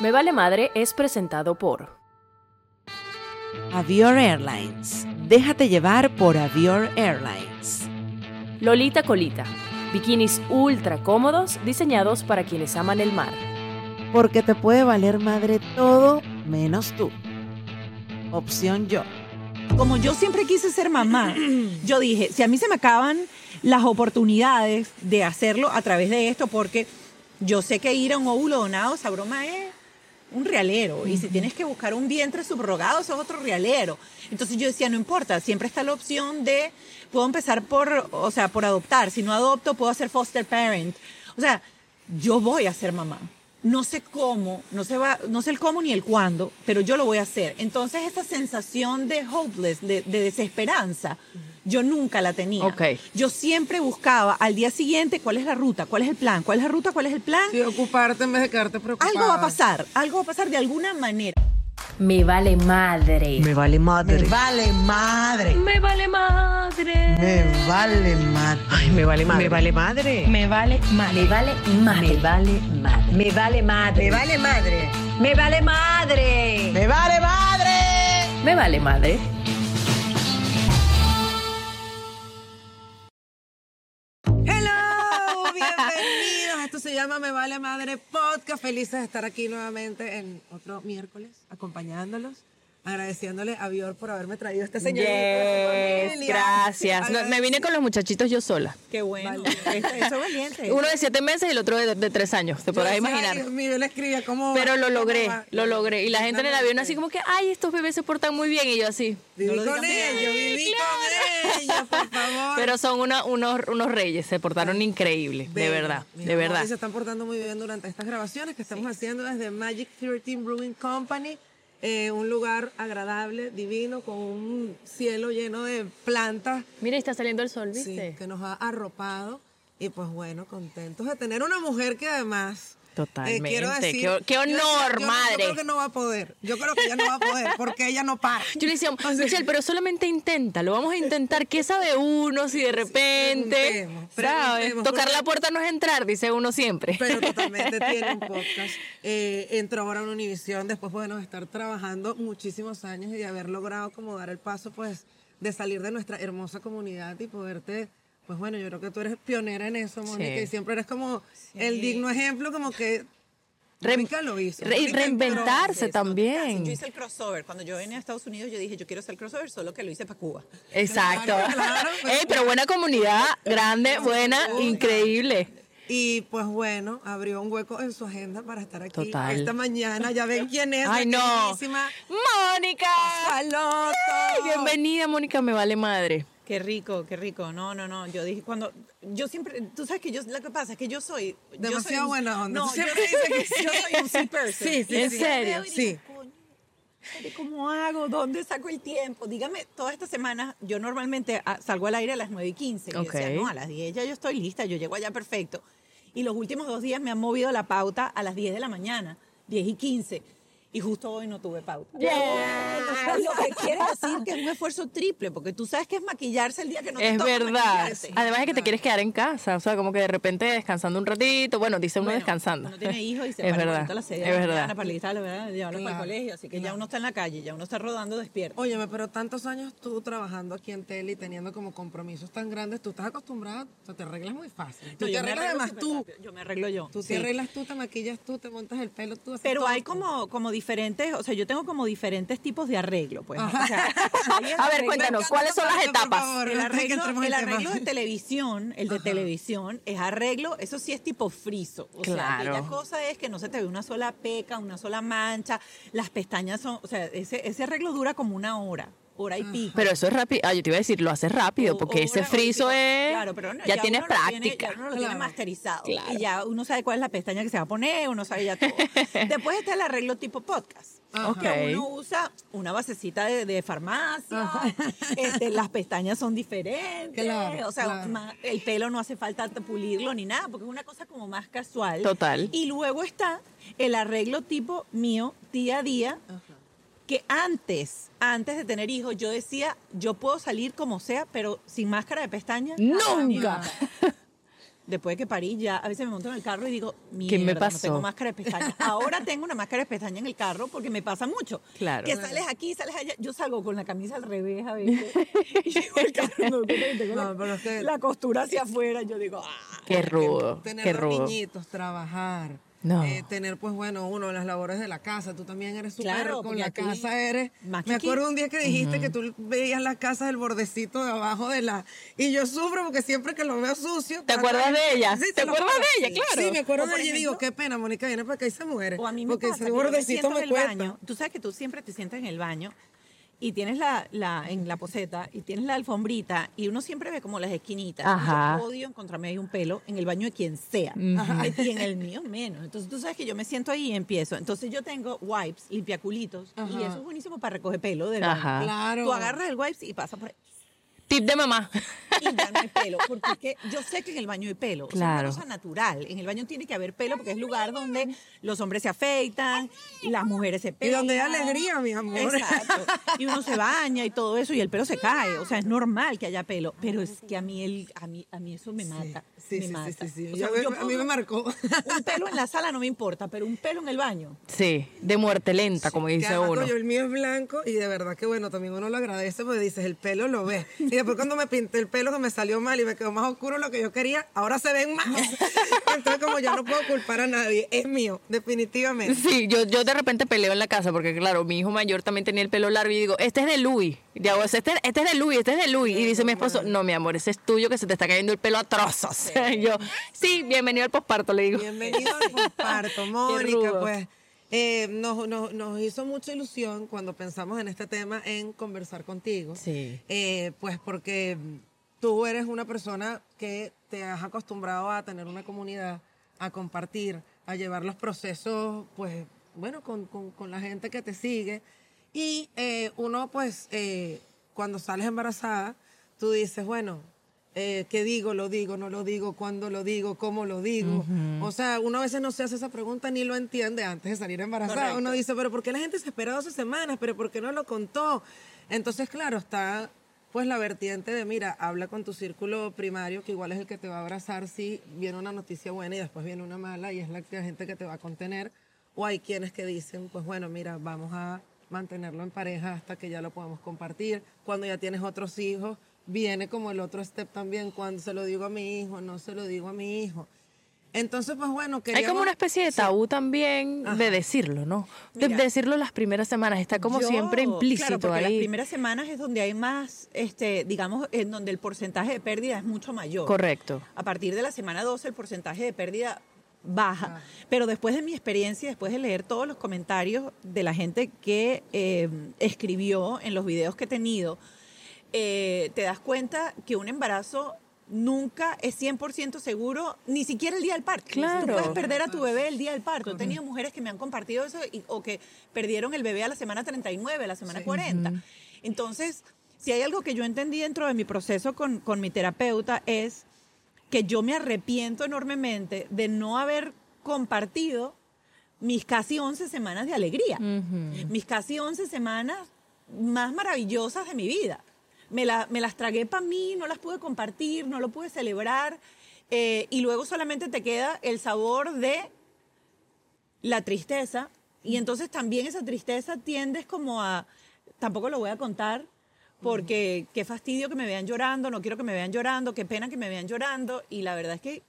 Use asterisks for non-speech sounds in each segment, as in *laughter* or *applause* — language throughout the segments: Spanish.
Me Vale Madre es presentado por Avior Airlines. Déjate llevar por Avior Airlines. Lolita Colita, bikinis ultra cómodos diseñados para quienes aman el mar. Porque te puede valer madre todo menos tú. Opción yo. Como yo siempre quise ser mamá, yo dije, si a mí se me acaban las oportunidades de hacerlo a través de esto, porque yo sé que ir a un óvulo donado, esa broma es un realero. Y si tienes que buscar un vientre subrogado, eso es otro realero. Entonces yo decía, no importa, siempre está la opción de, puedo empezar por, o sea, por adoptar. Si no adopto, puedo hacer foster parent. O sea, yo voy a ser mamá. No sé cómo, no sé, va, no sé el cómo ni el cuándo, pero yo lo voy a hacer. Entonces esa sensación de hopeless, de, de desesperanza, yo nunca la tenía. Ok. Yo siempre buscaba al día siguiente cuál es la ruta, cuál es el plan, cuál es la ruta, cuál es el plan. Sí, ocuparte en vez de quedarte preocupada. Algo va a pasar, algo va a pasar de alguna manera. Me Vale Madre. Me vale madre. Me vale madre. Me Vale Madre. Me vale madre. Ay, me vale madre. Me vale madre. Me vale madre. Me Vale Madre. Me vale madre. Me vale madre. Me vale madre. Me vale madre. Me vale madre. Me Vale Madre. Llama Me Vale Madre Podcast. Felices de estar aquí nuevamente en otro miércoles, acompañándolos. Agradeciéndole a Bior por haberme traído este señor. Yes, gracias. No, me vine con los muchachitos yo sola. Qué bueno. Eso es valiente. Uno de siete meses y el otro de, de tres años, te podrás imaginar. Dios mío, yo le escribía cómo. Pero lo logré, va. lo logré. Y la gente en el avión así como que, ay, estos bebés se portan muy bien. Y yo así. Viví No lo con digas ellos, viví con ellos, por *laughs* favor. Pero son una- unos, unos reyes, se portaron increíble, de verdad, de verdad. y se están portando muy bien durante estas grabaciones que estamos haciendo desde Magic 13 Brewing Company. Eh, un lugar agradable, divino, con un cielo lleno de plantas Mira, está saliendo el sol, sí, ¿viste? que nos ha arropado. Y pues bueno, contentos de tener una mujer que además... eh, Totalmente. quiero decir, Qué- honor, yo madre. Yo creo que no va a poder. Yo creo que ella no va a poder porque ella no para. Yo le decía, *laughs* Michelle, pero solamente inténtalo, vamos a intentar. ¿Qué sabe uno si de repente, preguntemos, ¿sabes? preguntemos, Tocar la puerta no es entrar, dice uno siempre. Pero *laughs* totalmente tiene un podcast. Eh, entró ahora en Univisión después bueno, de estar trabajando muchísimos años y de haber logrado como dar el paso pues de salir de nuestra hermosa comunidad y poderte, pues bueno, yo creo que tú eres pionera en eso, Mónica, Sí. y siempre eres como el digno ejemplo, como que Mónica lo hizo. re- reinventarse Yo también. hice el crossover. Cuando yo vine a Estados Unidos, yo dije, yo quiero hacer el crossover, solo que lo hice para Cuba. Exacto. Claro, claro, pues, Ey, pero buena comunidad, grande, buena, increíble. Y pues bueno, abrió un hueco en su agenda para estar aquí Total. esta mañana. Ya ven quién es. Ay, no. Mónica. Pascualoto. Ay, bienvenida, Mónica, me vale madre. Qué rico, qué rico. No, no, no. Yo dije cuando. Yo siempre. Tú sabes que yo. Lo que pasa es que yo soy. yo Demasiado soy un- buena onda. No, yo, siempre dices que *laughs* yo soy un sí person. Sí, sí, ¿En sí. serio? Yo Sí. digo, "Coño, madre, ¿Cómo hago? ¿Dónde saco el tiempo? Dígame, toda esta semana yo normalmente ah, salgo al aire a las 9 y 15. Y yo decía, no, a las 10 ya yo estoy lista, yo llego allá perfecto. Y los últimos dos días me han movido la pauta a las 10 de la mañana, 10 y 15. Y justo hoy no tuve pauta. Lo que quiere decir que es un esfuerzo triple, porque tú sabes que es maquillarse el día que no te Es toca verdad. maquillarse. Además es que te quieres quedar en casa, o sea, como que de repente descansando un ratito, bueno, dice uno Bueno, descansando. Uno tiene hijos y se *laughs* es para verdad. a las 6 de es la verdad. para. Llevarlos para el Claro, colegio. Así que ya uno está en la calle, ya uno está rodando despierto. Óyeme, pero tantos años tú trabajando aquí en tele y teniendo como compromisos tan grandes, tú estás acostumbrada, o sea, te arreglas muy fácil. Tú No, te arreglas además tú. rápido, Yo me arreglo yo. Tú sí. te arreglas tú, te maquillas tú, te montas el pelo tú. haces Pero todo hay como, como diferentes, o sea, yo tengo como diferentes tipos de arreglo, pues. O sea, *laughs* A ver, cuéntanos, ¿cuáles son las etapas? favor, El arreglo, el arreglo de televisión, el de televisión, es arreglo, eso sí es tipo friso. O sea, Claro. aquella cosa es que no se te ve una sola peca, una sola mancha, las pestañas son, o sea, ese, ese arreglo dura como una hora, hora y pico. Pero eso es rápido. Ah, yo te iba a decir, lo haces rápido, O- porque ese friso es. Claro, pero no, ya, tienes uno lo tiene- práctica. ya uno lo tiene masterizado. Claro. Y ya uno sabe cuál es la pestaña que se va a poner, uno sabe ya todo. *laughs* Después está el arreglo tipo podcast. Que uno usa una basecita de, de farmacia, *laughs* este, las pestañas son diferentes, Claro, o sea, claro. el pelo no hace falta pulirlo ni nada, porque es una cosa como más casual. Total. Y luego está el arreglo tipo mío, día a día, que antes, antes de tener hijos, yo decía, yo puedo salir como sea, pero sin máscara de pestañas. Nunca. después de que parí, ya a veces me monto en el carro y digo, mierda, ¿Qué me no pasó? tengo máscara de pestañas. Ahora tengo una máscara de pestañas en el carro porque me pasa mucho. Claro. Que sales aquí, sales allá. Yo salgo con la camisa al revés a veces. *laughs* y llego al carro, No, la, pero es que- la costura hacia afuera. Yo digo, ah. Qué rudo, tener qué rudo. niñitos, trabajar, No. eh, tener pues bueno, uno las labores de la casa, tú también eres súper Claro, con porque la casa eres. Me acuerdo un día que dijiste que tú veías la casa del bordecito de abajo de la y yo sufro porque siempre que lo veo sucio. ¿Te acuerdas de ella? Sí, ¿Te acuerdas de ella? Claro. Sí, me acuerdo de por ella y digo, qué pena, Mónica viene para acá y se muere. O a mí me porque pasa ese me bordecito siento en me el cuesta. baño. Tú sabes que tú siempre te sientas en el baño y tienes la, la en la poseta y tienes la alfombrita y uno siempre ve como las esquinitas. Ajá. Yo odio encontrarme ahí un pelo en el baño de quien sea. Y en el mío menos. Entonces tú sabes que yo me siento ahí y empiezo. Entonces yo tengo wipes, limpiaculitos y Ajá. eso es buenísimo para recoger pelo del baño. Ajá. Claro. Tú agarras el wipes y pasas por ahí. Tip de mamá. Y ya no hay pelo, *laughs* porque es que yo sé que en el baño hay pelo. O sea, es una cosa natural. En el baño tiene que haber pelo porque es lugar donde los hombres se afeitan, las mujeres se Y peinan. donde hay alegría, mi amor. Exacto. Y uno se baña y todo eso y el pelo se cae. O sea, es normal que haya pelo. Pero es que a mí, el, a mí, a mí eso me mata. Sí, me sí, mata. sí, sí, sí. Sea, Yo- yo a mí me marcó. Un pelo en la sala no me importa, pero un pelo en el baño. Sí, de muerte lenta, como Que dice además, uno. coño, el mío es blanco y de verdad que bueno, también uno lo agradece porque dices, el pelo lo ves. Y después cuando me pinté el pelo que me salió mal y me quedó más oscuro lo que yo quería, ahora se ven más. *laughs* Entonces como ya no puedo culpar a nadie, es mío, definitivamente. Sí, yo, yo de repente peleo en la casa porque, claro, mi hijo mayor también tenía el pelo largo y digo, este es de Louis. Y hago, este, este es de Louis, este es de Louis. Y dice mi esposo, no, mi amor, ese es tuyo que se te está cayendo el pelo a trozos. Y *laughs* yo, sí, bienvenido al posparto, le digo. Bienvenido al posparto, *laughs* Mónica. Pues eh, nos, nos- nos hizo mucha ilusión cuando pensamos en este tema en conversar contigo. Sí. Eh, pues porque tú eres una persona que te has acostumbrado a tener una comunidad, a compartir, a llevar los procesos, pues, bueno, con, con- con la gente que te sigue. Y eh, uno, pues, eh, cuando sales embarazada, tú dices, bueno, eh, ¿qué digo? ¿Lo digo? ¿No lo digo? ¿Cuándo lo digo? ¿Cómo lo digo? O sea, uno a veces no se hace esa pregunta ni lo entiende antes de salir embarazada. Correcto. Uno dice, pero ¿por qué la gente se espera 12 semanas? ¿Pero por qué no lo contó? Entonces, claro, está pues la vertiente de, mira, habla con tu círculo primario, que igual es el que te va a abrazar si viene una noticia buena y después viene una mala y es la que- gente que te va a contener. O hay quienes que dicen, pues bueno, mira, vamos a mantenerlo en pareja hasta que ya lo podamos compartir. Cuando ya tienes otros hijos, viene como el otro step también, cuando se lo digo a mi hijo, no se lo digo a mi hijo. Entonces, pues bueno, Hay queríamos- como una especie de tabú también de decirlo, ¿no? De Mira. decirlo las primeras semanas, está como Yo- siempre implícito claro, porque ahí. las primeras semanas es donde hay más, este, digamos, en donde el porcentaje de pérdida es mucho mayor. Correcto. A partir de la semana 12 el porcentaje de pérdida baja. Pero después de mi experiencia, después de leer todos los comentarios de la gente que eh, escribió en los videos que he tenido, eh, te das cuenta que un embarazo nunca es 100% seguro, ni siquiera el día del parto. Claro. Tú puedes perder a tu bebé el día del parto. He tenido mujeres que me han compartido eso y- o que perdieron el bebé a la semana 39, a la semana 40. Entonces, si hay algo que yo entendí dentro de mi proceso con, con mi terapeuta es que yo me arrepiento enormemente de no haber compartido mis casi 11 semanas de alegría, mis casi 11 semanas más maravillosas de mi vida. Me, la- me las tragué para mí, no las pude compartir, no lo pude celebrar, eh, y luego solamente te queda el sabor de la tristeza, y entonces también esa tristeza tiendes como a, tampoco lo voy a contar, porque qué fastidio que me vean llorando, no quiero que me vean llorando, qué pena que me vean llorando, y la verdad es que,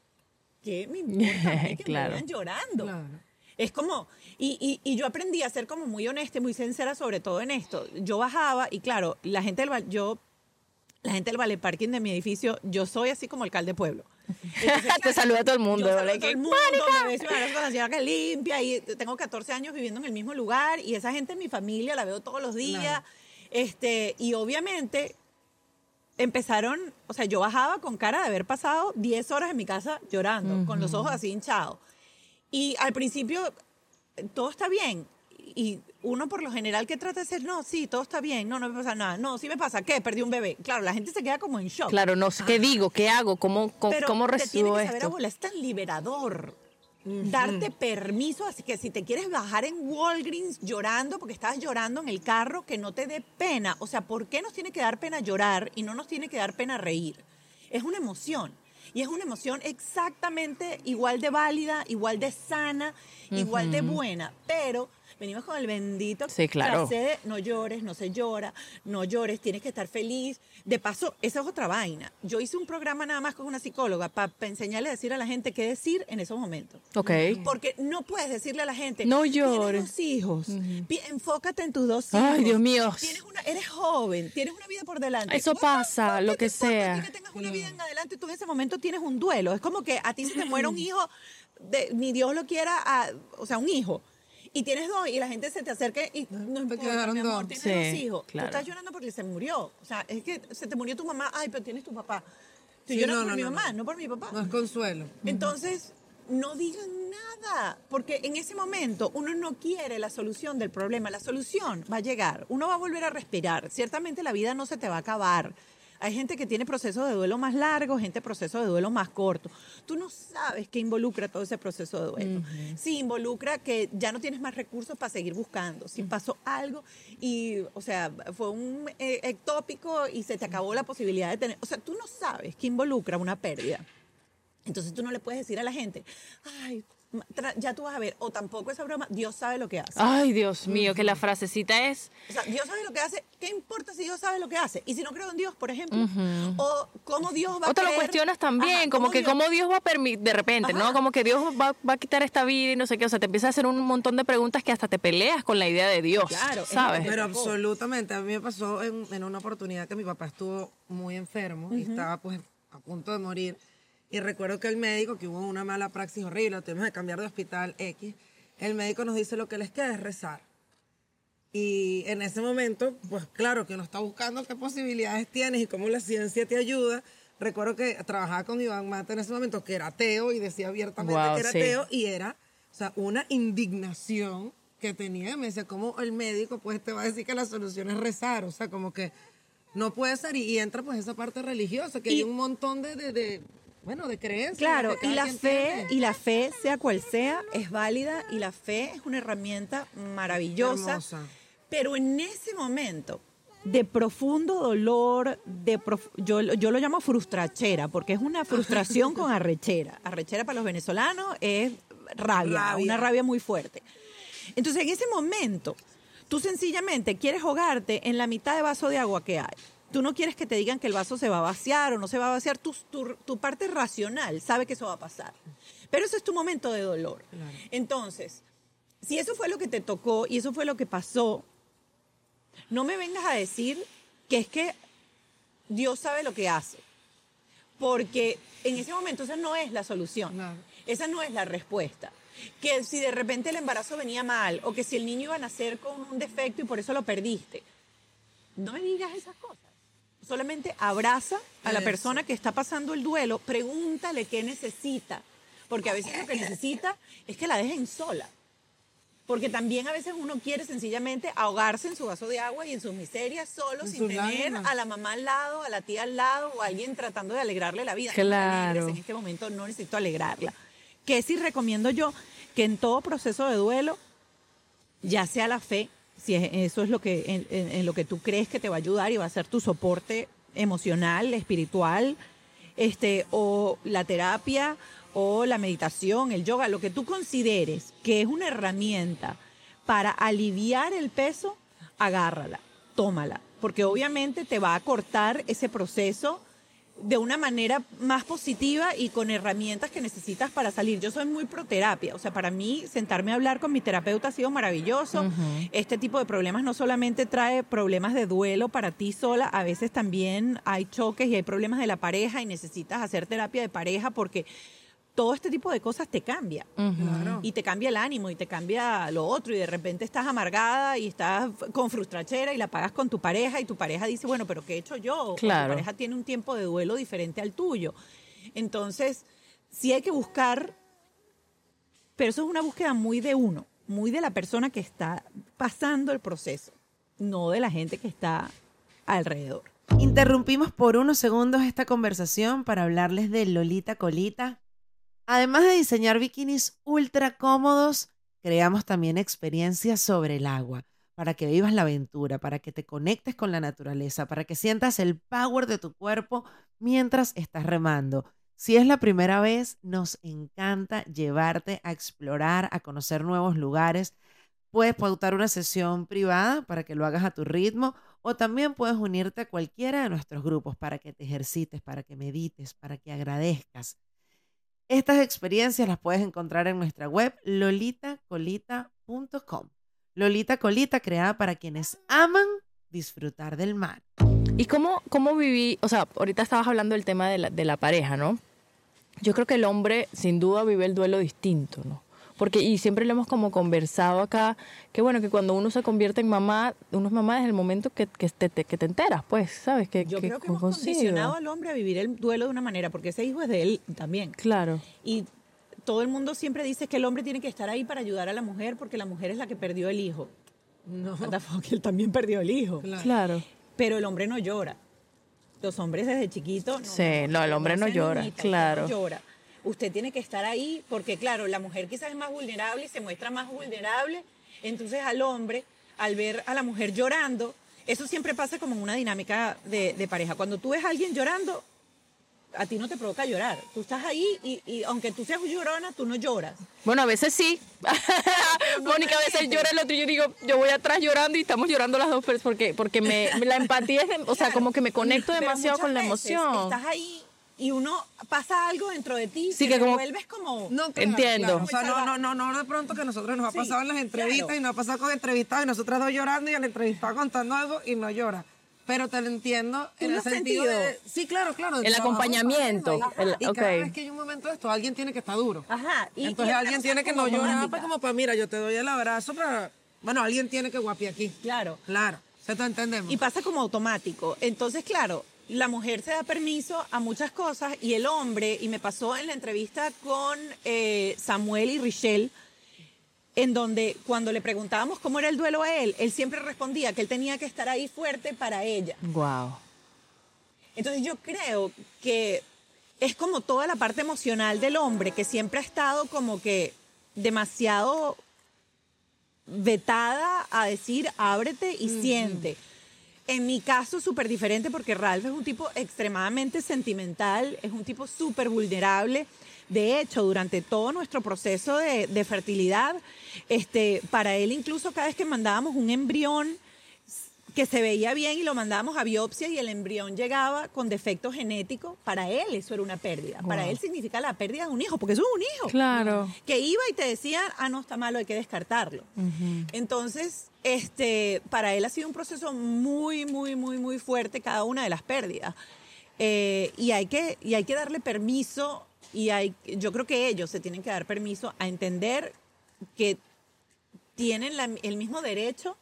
¿qué me importa *laughs* que Claro. me vean llorando? Claro. Es como, y, y, y yo aprendí a ser como muy honesta y muy sincera sobre todo en esto. Yo bajaba y claro, la gente del, yo, la gente del Vale Parking de mi edificio, yo soy así como alcalde pueblo. *laughs* Entonces, Te saluda todo el mundo. yo saludo a todo el ¡Qué mundo, me beso, me abrazo con la señora que limpia y tengo 14 años viviendo en el mismo lugar y esa gente es mi familia, la veo todos los días. Claro. Este, y obviamente empezaron, o sea, yo bajaba con cara de haber pasado 10 horas en mi casa llorando, con los ojos así hinchados. Y al principio todo está bien. Y uno por lo general que trata de decir, no, sí, todo está bien, no, no me pasa nada, no, sí me pasa, ¿qué? Perdí un bebé. Claro, la gente se queda como en shock. Claro, no sé qué digo, qué hago, cómo, cómo, Pero cómo te tiene recibo que saber, esto. abuela, es tan liberador darte permiso, así que si te quieres bajar en Walgreens llorando porque estabas llorando en el carro, que no te dé pena. O sea, ¿por qué nos tiene que dar pena llorar y no nos tiene que dar pena reír? Es una emoción. Y es una emoción exactamente igual de válida, igual de sana, igual de buena, pero venimos con el bendito Sí, claro. de no llores, no se llora, no llores, tienes que estar feliz. De paso, esa es otra vaina. Yo hice un programa nada más con una psicóloga para enseñarle a decir a la gente qué decir en esos momentos. Ok. Porque no puedes decirle a la gente, No tienes llores. dos hijos, enfócate en tus dos hijos. Ay, Dios mío. Tienes una, eres joven, tienes una vida por delante. Eso pasa, lo ¿Qué que sea. Que tengas una vida en adelante, tú en ese momento tienes un duelo. Es como que a ti se te muere un hijo, de, ni Dios lo quiera, a- o sea, un hijo. Y tienes dos y la gente se te acerca y no importa, quedaron mi amor, dos. tienes Sí, dos hijos. claro. Tú estás llorando porque se murió. O sea, es que se te murió tu mamá. Ay, pero tienes tu papá. Estoy Sí, llorando no, por no, mi no, mamá, no. no por mi papá. No es consuelo. Entonces, no digan nada, porque en ese momento uno no quiere la solución del problema. La solución va a llegar, uno va a volver a respirar. Ciertamente la vida no se te va a acabar. Hay gente que tiene procesos de duelo más largos, gente proceso de duelo más corto. Tú no sabes qué involucra todo ese proceso de duelo. Si involucra que ya no tienes más recursos para seguir buscando. Si pasó algo y, o sea, fue un eh, ectópico y se te acabó la posibilidad de tener. O sea, tú no sabes qué involucra una pérdida. Entonces tú no le puedes decir a la gente, ay, ya tú vas a ver, o tampoco esa broma, Dios sabe lo que hace. Ay, Dios mío, que la frasecita es. O sea, Dios sabe lo que hace, ¿qué importa si Dios sabe lo que hace? Y si no creo en Dios, por ejemplo, o cómo Dios va a O te lo creer- cuestionas también, Ajá, como que Dios- cómo Dios va a permitir, de repente, ¿no? Ajá. Como que Dios va, va a quitar esta vida y no sé qué. O sea, te empieza a hacer un montón de preguntas que hasta te peleas con la idea de Dios. Claro, es ¿sabes? lo Pero absolutamente, a mí me pasó en, en una oportunidad que mi papá estuvo muy enfermo y estaba pues a punto de morir. Y recuerdo que el médico, que hubo una mala praxis horrible, tuvimos que cambiar de hospital X, el médico nos dice lo que les queda es rezar. Y en ese momento, pues claro que uno está buscando qué posibilidades tienes y cómo la ciencia te ayuda. Recuerdo que trabajaba con Iván Mata en ese momento, que era ateo y decía abiertamente Wow, que era sí. ateo y era, o sea, una indignación que tenía. Me decía, ¿cómo el médico pues te va a decir que la solución es rezar? O sea, como que no puede ser. Y, y entra pues esa parte religiosa, que Y- hay un montón de, de, de, bueno, de creencias. Claro, y la fe, tiene. y la fe, sea cual sea, es válida y la fe es una herramienta maravillosa. Hermosa. Pero en ese momento de profundo dolor, de prof- yo, yo lo llamo frustrachera, porque es una frustración con arrechera. Arrechera para los venezolanos es rabia, Rabia. una rabia muy fuerte. Entonces, en ese momento, tú sencillamente quieres ahogarte en la mitad de vaso de agua que hay. Tú no quieres que te digan que el vaso se va a vaciar o no se va a vaciar. Tu, tu, tu parte racional sabe que eso va a pasar. Pero ese es tu momento de dolor. Entonces, si eso fue lo que te tocó y eso fue lo que pasó, no me vengas a decir que es que Dios sabe lo que hace. Porque en ese momento esa no es la solución. No. Esa no es la respuesta. Que si de repente el embarazo venía mal o que si el niño iba a nacer con un defecto y por eso lo perdiste. No me digas esas cosas. Solamente abraza a la persona que está pasando el duelo, pregúntale qué necesita. Porque a veces lo que necesita es que la dejen sola. Porque también a veces uno quiere sencillamente ahogarse en su vaso de agua y en sus miserias solo, En sin tener lágrimas. a la mamá al lado, a la tía al lado o a alguien tratando de alegrarle la vida. Claro. En este momento no necesito alegrarla. Que sí recomiendo yo que en todo proceso de duelo, ya sea la fe, si es- eso es lo que en lo que tú crees que te va a ayudar y va a ser tu soporte emocional, espiritual, este, o la terapia, o la meditación, el yoga, lo que tú consideres que es una herramienta para aliviar el peso, agárrala, tómala, porque obviamente te va a cortar ese proceso de una manera más positiva y con herramientas que necesitas para salir. Yo soy muy pro terapia, o sea, para mí sentarme a hablar con mi terapeuta ha sido maravilloso. Este tipo de problemas no solamente trae problemas de duelo para ti sola, a veces también hay choques y hay problemas de la pareja y necesitas hacer terapia de pareja porque todo este tipo de cosas te cambia. Y te cambia el ánimo y te cambia lo otro y de repente estás amargada y estás con frustrachera y la pagas con tu pareja y tu pareja dice, bueno, pero ¿qué he hecho yo? Claro. tu pareja tiene un tiempo de duelo diferente al tuyo. Entonces, sí hay que buscar, pero eso es una búsqueda muy de uno, muy de la persona que está pasando el proceso, no de la gente que está alrededor. Interrumpimos por unos segundos esta conversación para hablarles de Lolita Colita. Además de diseñar bikinis ultra cómodos, creamos también experiencias sobre el agua, para que vivas la aventura, para que te conectes con la naturaleza, para que sientas el power de tu cuerpo mientras estás remando. Si es la primera vez, nos encanta llevarte a explorar, a conocer nuevos lugares. Puedes pautar una sesión privada para que lo hagas a tu ritmo o también puedes unirte a cualquiera de nuestros grupos para que te ejercites, para que medites, para que agradezcas. Estas experiencias las puedes encontrar en nuestra web lolitacolita.com. Lolita Colita creada para quienes aman disfrutar del mar. ¿Y cómo, cómo viví? O sea, ahorita estabas hablando del tema de la, de la pareja, ¿no? Yo creo que el hombre sin duda vive el duelo distinto, ¿no? Porque, y siempre lo hemos como conversado acá, que bueno, que cuando uno se convierte en mamá, uno es mamá desde el momento que, que, te, te- que te enteras, pues, ¿sabes? Que, Yo creo que hemos consigo. condicionado al hombre a vivir el duelo de una manera, porque ese hijo es de él también. Claro, Y todo el mundo siempre dice que el hombre tiene que estar ahí para ayudar a la mujer porque la mujer es la que perdió el hijo. No. Fuck, él también perdió el hijo. Claro. claro. Pero el hombre no llora. Los hombres desde chiquitos. Sí, no, el hombre no llora, claro. No llora. Usted tiene que estar ahí porque, claro, la mujer quizás es más vulnerable y se muestra más vulnerable. Entonces al hombre, al ver a la mujer llorando, eso siempre pasa como en una dinámica de, de pareja. Cuando tú ves a alguien llorando, a ti no te provoca llorar. Tú estás ahí y, y aunque tú seas llorona, tú no lloras. Bueno, a veces sí. *laughs* Mónica a veces llora el otro y yo digo, yo voy atrás llorando y estamos llorando las dos personas porque, porque me, la empatía es, de- o sea, Claro. como que me conecto Pero demasiado con la emoción. Estás ahí y uno pasa algo dentro de ti Sí, que, que te como- vuelves como... No, claro, Entiendo. claro. O sea, no, no, no, no de pronto que a nosotros nos ha Sí, pasado en las entrevistas claro. y nos ha pasado con entrevistados y nosotras dos llorando y el entrevistado contando algo y no llora. Pero te lo entiendo ¿Tú en el sentido sentido? de... Sí, claro, claro. El acompañamiento, el- y ok. cada vez que hay un momento de esto, alguien tiene que estar duro. Ajá. y- Entonces y alguien tiene que no llorar pues, como para, mira, yo te doy el abrazo para... Bueno, alguien tiene que guapi aquí. Claro. Claro, se te entendemos. Y pasa como automático. Entonces, claro, la mujer se da permiso a muchas cosas y el hombre, y me pasó en la entrevista con eh, Samuel y Richelle, en donde cuando le preguntábamos cómo era el duelo a él, él siempre respondía que él tenía que estar ahí fuerte para ella. Wow. Entonces yo creo que es como toda la parte emocional del hombre que siempre ha estado como que demasiado vetada a decir ábrete y siente. En mi caso súper diferente porque Ralph es un tipo extremadamente sentimental, es un tipo súper vulnerable. De hecho, durante todo nuestro proceso de, de fertilidad, este, para él incluso cada vez que mandábamos un embrión, que se veía bien y lo mandábamos a biopsia y el embrión llegaba con defecto genético, para él eso era una pérdida. Para él significa la pérdida de un hijo, porque eso es un hijo. Claro. Que iba y te decían, ah, no, está malo, hay que descartarlo. Entonces, este, para él ha sido un proceso muy, muy, muy, muy fuerte cada una de las pérdidas. Eh, y, hay que, y hay que darle permiso, y hay, yo creo que ellos se tienen que dar permiso a entender que tienen la- el mismo derecho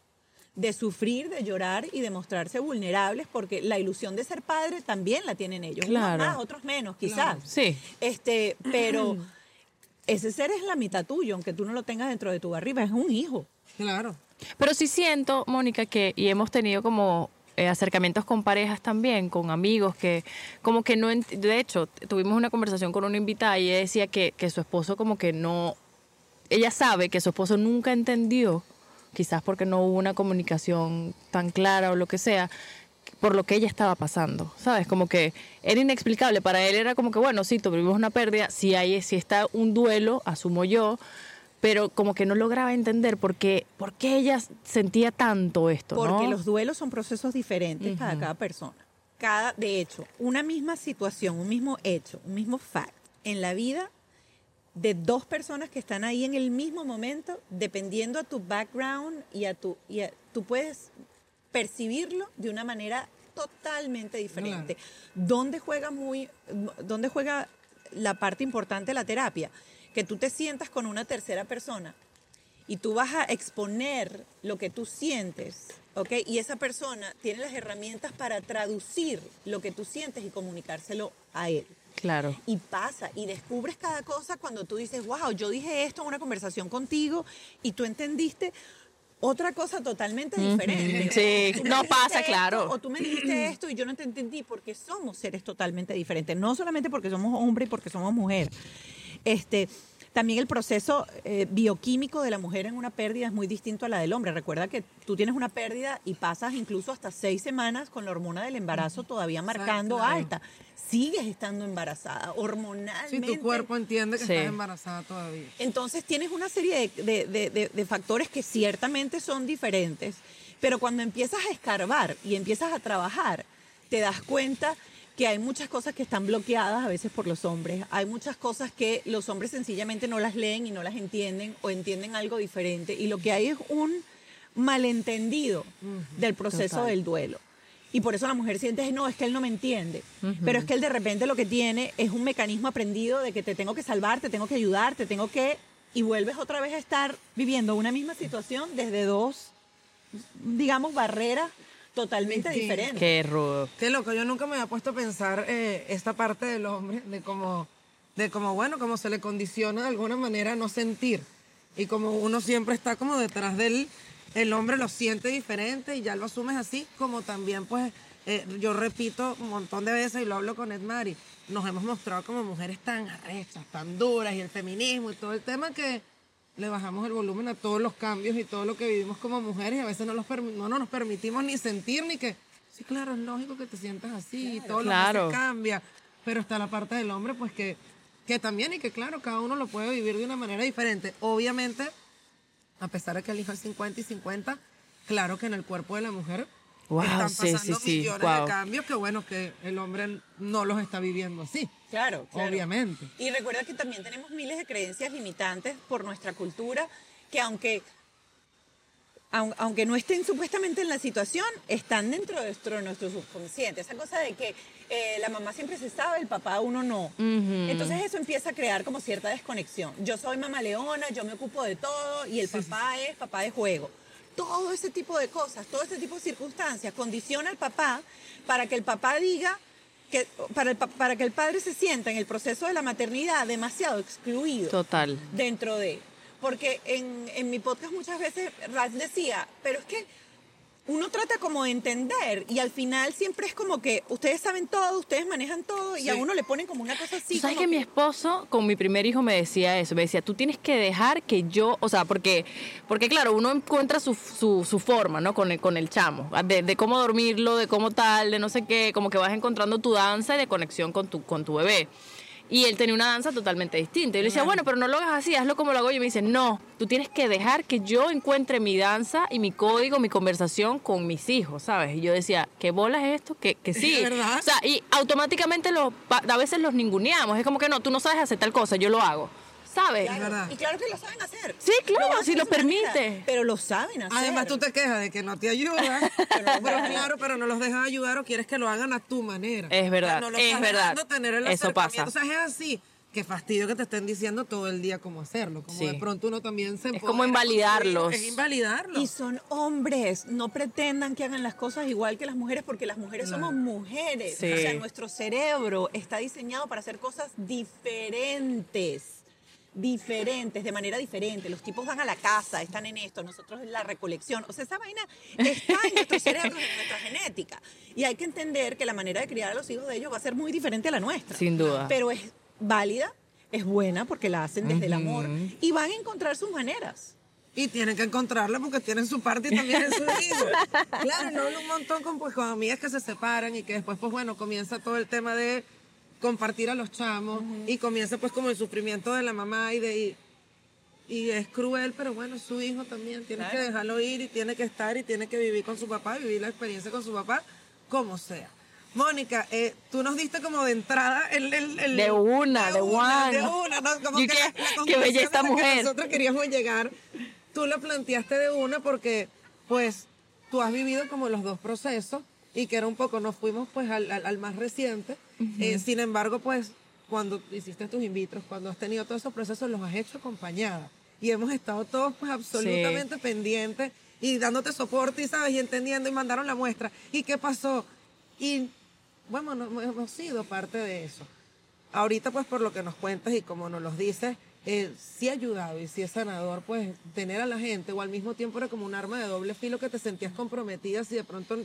de sufrir, de llorar y de mostrarse vulnerables, porque la ilusión de ser padre también la tienen ellos. Claro. Unos más, otros menos, quizás. Sí. Este, pero *clears throat* ese ser es la mitad tuyo, aunque tú no lo tengas dentro de tu barriga, es un hijo. Claro. Pero sí siento, Mónica, que, y hemos tenido como eh, acercamientos con parejas también, con amigos, que como que no, de hecho, tuvimos una conversación con una invitada y ella decía que, que su esposo como que no, ella sabe que su esposo nunca entendió, quizás porque no hubo una comunicación tan clara o lo que sea, por lo que ella estaba pasando, ¿sabes? Como que era inexplicable. Para él era como que, bueno, sí, tuvimos una pérdida, si hay, si está un duelo, asumo yo, pero como que no lograba entender por qué, por qué ella sentía tanto esto, Porque ¿no? los duelos son procesos diferentes para cada persona. Cada, de hecho, una misma situación, un mismo hecho, un mismo fact en la vida de dos personas que están ahí en el mismo momento, dependiendo a tu background y a tu, y a- tú puedes percibirlo de una manera totalmente diferente. ¿Dónde juega muy, dónde juega la parte importante de la terapia? Que tú te sientas con una tercera persona y tú vas a exponer lo que tú sientes, ¿ok? Y esa persona tiene las herramientas para traducir lo que tú sientes y comunicárselo a él. Claro. Y pasa, y descubres cada cosa cuando tú dices, wow, yo dije esto en una conversación contigo y tú entendiste otra cosa totalmente diferente. Sí, no pasa, esto, claro. O tú me dijiste esto y yo no te entendí porque somos seres totalmente diferentes, no solamente porque somos hombre y porque somos mujer. Este, también el proceso eh, bioquímico de la mujer en una pérdida es muy distinto a la del hombre. Recuerda que tú tienes una pérdida y pasas incluso hasta seis semanas con la hormona del embarazo todavía marcando claro. alta. Sigues estando embarazada Si hormonalmente. tu cuerpo entiende que Sí. estás embarazada todavía. Entonces tienes una serie de, de- de- de- de factores que ciertamente son diferentes, pero cuando empiezas a escarbar y empiezas a trabajar, te das cuenta que hay muchas cosas que están bloqueadas a veces por los hombres, hay muchas cosas que los hombres sencillamente no las leen y no las entienden o entienden algo diferente y lo que hay es un malentendido del proceso del duelo. Y por eso la mujer siente, no, es que él no me entiende. Pero es que él de repente lo que tiene es un mecanismo aprendido de que te tengo que salvar, te tengo que ayudar, te tengo que... Y vuelves otra vez a estar viviendo una misma situación desde dos, digamos, barreras totalmente Sí. diferentes. Qué rudo. Qué loco, yo nunca me había puesto a pensar eh, esta parte del hombre, de cómo, de cómo, bueno, cómo se le condiciona de alguna manera a no sentir. Y como uno siempre está como detrás del, el hombre lo siente diferente y ya lo asumes así, como también pues eh, yo repito un montón de veces y lo hablo con Edmari, nos hemos mostrado como mujeres tan arrechas, tan duras y el feminismo y todo el tema que le bajamos el volumen a todos los cambios y todo lo que vivimos como mujeres y a veces no, los permi- no, no nos permitimos ni sentir ni que, sí, claro, es lógico que te sientas así y todo Claro. lo que cambia, pero está la parte del hombre pues que, que también y que claro, cada uno lo puede vivir de una manera diferente. Obviamente, a pesar de que elijo el 50 y 50, claro que en el cuerpo de la mujer Wow, están sí, pasando sí, sí, millones wow. de cambios que bueno, que el hombre no los está viviendo así. Claro, claro. Obviamente. Y recuerda que también tenemos miles de creencias limitantes por nuestra cultura que aunque aun- aunque no estén supuestamente en la situación, están dentro de nuestro, nuestro subconsciente. Esa cosa de que eh, la mamá siempre se sabe, el papá uno no. Entonces eso empieza a crear como cierta desconexión. Yo soy mamá leona, yo me ocupo de todo y el papá es papá de juego. Todo ese tipo de cosas, todo ese tipo de circunstancias condiciona al papá para que el papá diga que para, el pa- para que el padre se sienta en el proceso de la maternidad demasiado excluido Total. dentro de. Porque en, en mi podcast muchas veces Ralph decía, pero es que uno trata como de entender y al final siempre es como que ustedes saben todo, ustedes manejan todo y a uno le ponen como una cosa así. Tú sabes que mi esposo con mi primer hijo me decía eso, me decía, tú tienes que dejar que yo, o sea, porque, porque claro, uno encuentra su, su, su forma, ¿no? Con el, con el chamo, de, de cómo dormirlo, de cómo tal, de no sé qué, como que vas encontrando tu danza y de conexión con tu, con tu bebé. Y él tenía una danza totalmente distinta. Y yo le decía, bueno, pero no lo hagas así, hazlo como lo hago yo. Y me dice, no, tú tienes que dejar que yo encuentre mi danza y mi código, mi conversación con mis hijos, ¿sabes? Y yo decía, ¿qué bola es esto? Que, que sí. verdad. O sea, y automáticamente los, a veces los ninguneamos. Es como que no, tú no sabes hacer tal cosa, yo lo hago. ¿Sabes? Claro. Y claro que lo saben hacer. Sí, claro, si lo su manera, permite. pero lo saben hacer. Además, tú te quejas de que no te ayudan, *laughs* pero, claro, pero no los dejas ayudar o quieres que lo hagan a tu manera. Es verdad, O sea, no los es verdad. tener el Eso pasa. O sea, es así. Qué fastidio que te estén diciendo todo el día cómo hacerlo. Como Sí. de pronto uno también se Es como invalidarlos. Es invalidarlos. Y son hombres, no pretendan que hagan las cosas igual que las mujeres, porque las mujeres somos mujeres. Sí. O sea, nuestro cerebro está diseñado para hacer cosas diferentes. Diferentes, de manera diferente. Los tipos van a la casa, están en esto, nosotros en la recolección. O sea, esa vaina está en nuestro cerebro, en nuestra genética. Y hay que entender que la manera de criar a los hijos de ellos va a ser muy diferente a la nuestra. Sin duda. Pero es válida, es buena porque la hacen desde el amor y van a encontrar sus maneras. Y tienen que encontrarla porque tienen su parte y también en sus *laughs* hijos. Claro, no hablo un montón con, pues, con amigas que se separan y que después, pues bueno, comienza todo el tema de compartir a los chamos y comienza pues como el sufrimiento de la mamá y de... Y, y es cruel, pero bueno, su hijo también. Tiene que dejarlo ir y tiene que estar y tiene que vivir con su papá, vivir la experiencia con su papá, como sea. Mónica, eh, tú nos diste como de entrada el... el- el- De una, de one. De una, ¿no? Como que qué- la- la qué conclusión belleza a la que mujer. nosotros queríamos llegar. Tú lo planteaste de una porque, pues, tú has vivido como los dos procesos y que era un poco, nos fuimos pues al, al- al más reciente. Eh, sin embargo, pues, cuando hiciste tus in vitros, cuando has tenido todos esos procesos, los has hecho acompañada. Y hemos estado todos pues absolutamente pendientes y dándote soporte y, ¿sabes? Y entendiendo y mandaron la muestra. ¿Y qué pasó? Y, bueno, no- hemos sido parte de eso. Ahorita, pues, por lo que nos cuentas y como nos los dices, eh, sí ha ayudado y sí es sanador, pues, tener a la gente o al mismo tiempo era como un arma de doble filo que te sentías comprometida si de pronto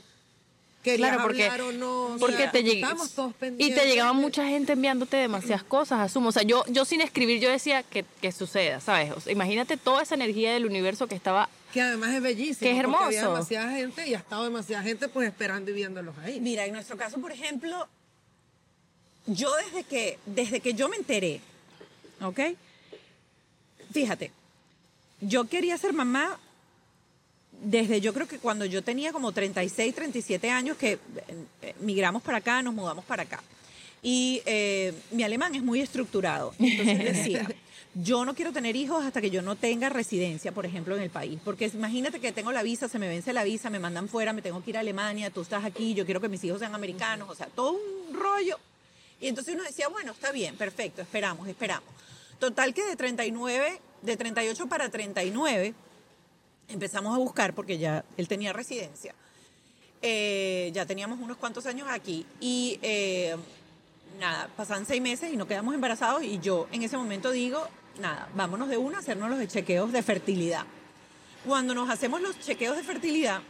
querías Claro, porque, hablar o no. o porque sea, te lleg- estábamos todos y te llegaba mucha gente enviándote demasiadas cosas, asumo. O sea, yo, yo sin escribir, yo decía que, que suceda, ¿sabes? O sea, imagínate toda esa energía del universo que estaba Que además es bellísimo. Que es porque Había hermoso. demasiada gente y ha estado demasiada gente pues esperando y viéndolos ahí. Mira, en nuestro caso, por ejemplo, yo desde que, desde que yo me enteré, ¿ok? Fíjate, yo quería ser mamá desde yo creo que cuando yo tenía como 36, 37 años que eh, migramos para acá, nos mudamos para acá. Y eh, mi alemán es muy estructurado. Entonces *laughs* decía, yo no quiero tener hijos hasta que yo no tenga residencia, por ejemplo, en el país. Porque imagínate que tengo la visa, se me vence la visa, me mandan fuera, me tengo que ir a Alemania, tú estás aquí, yo quiero que mis hijos sean americanos, o sea, todo un rollo. Y entonces uno decía, bueno, está bien, perfecto, esperamos, esperamos. Total que de 39, de 38 para 39, empezamos a buscar porque ya él tenía residencia. Eh, ya teníamos unos cuantos años aquí y eh, nada, pasan seis meses y no quedamos embarazados y yo en ese momento digo, nada, vámonos de una a hacernos los chequeos de fertilidad. Cuando nos hacemos los chequeos de fertilidad,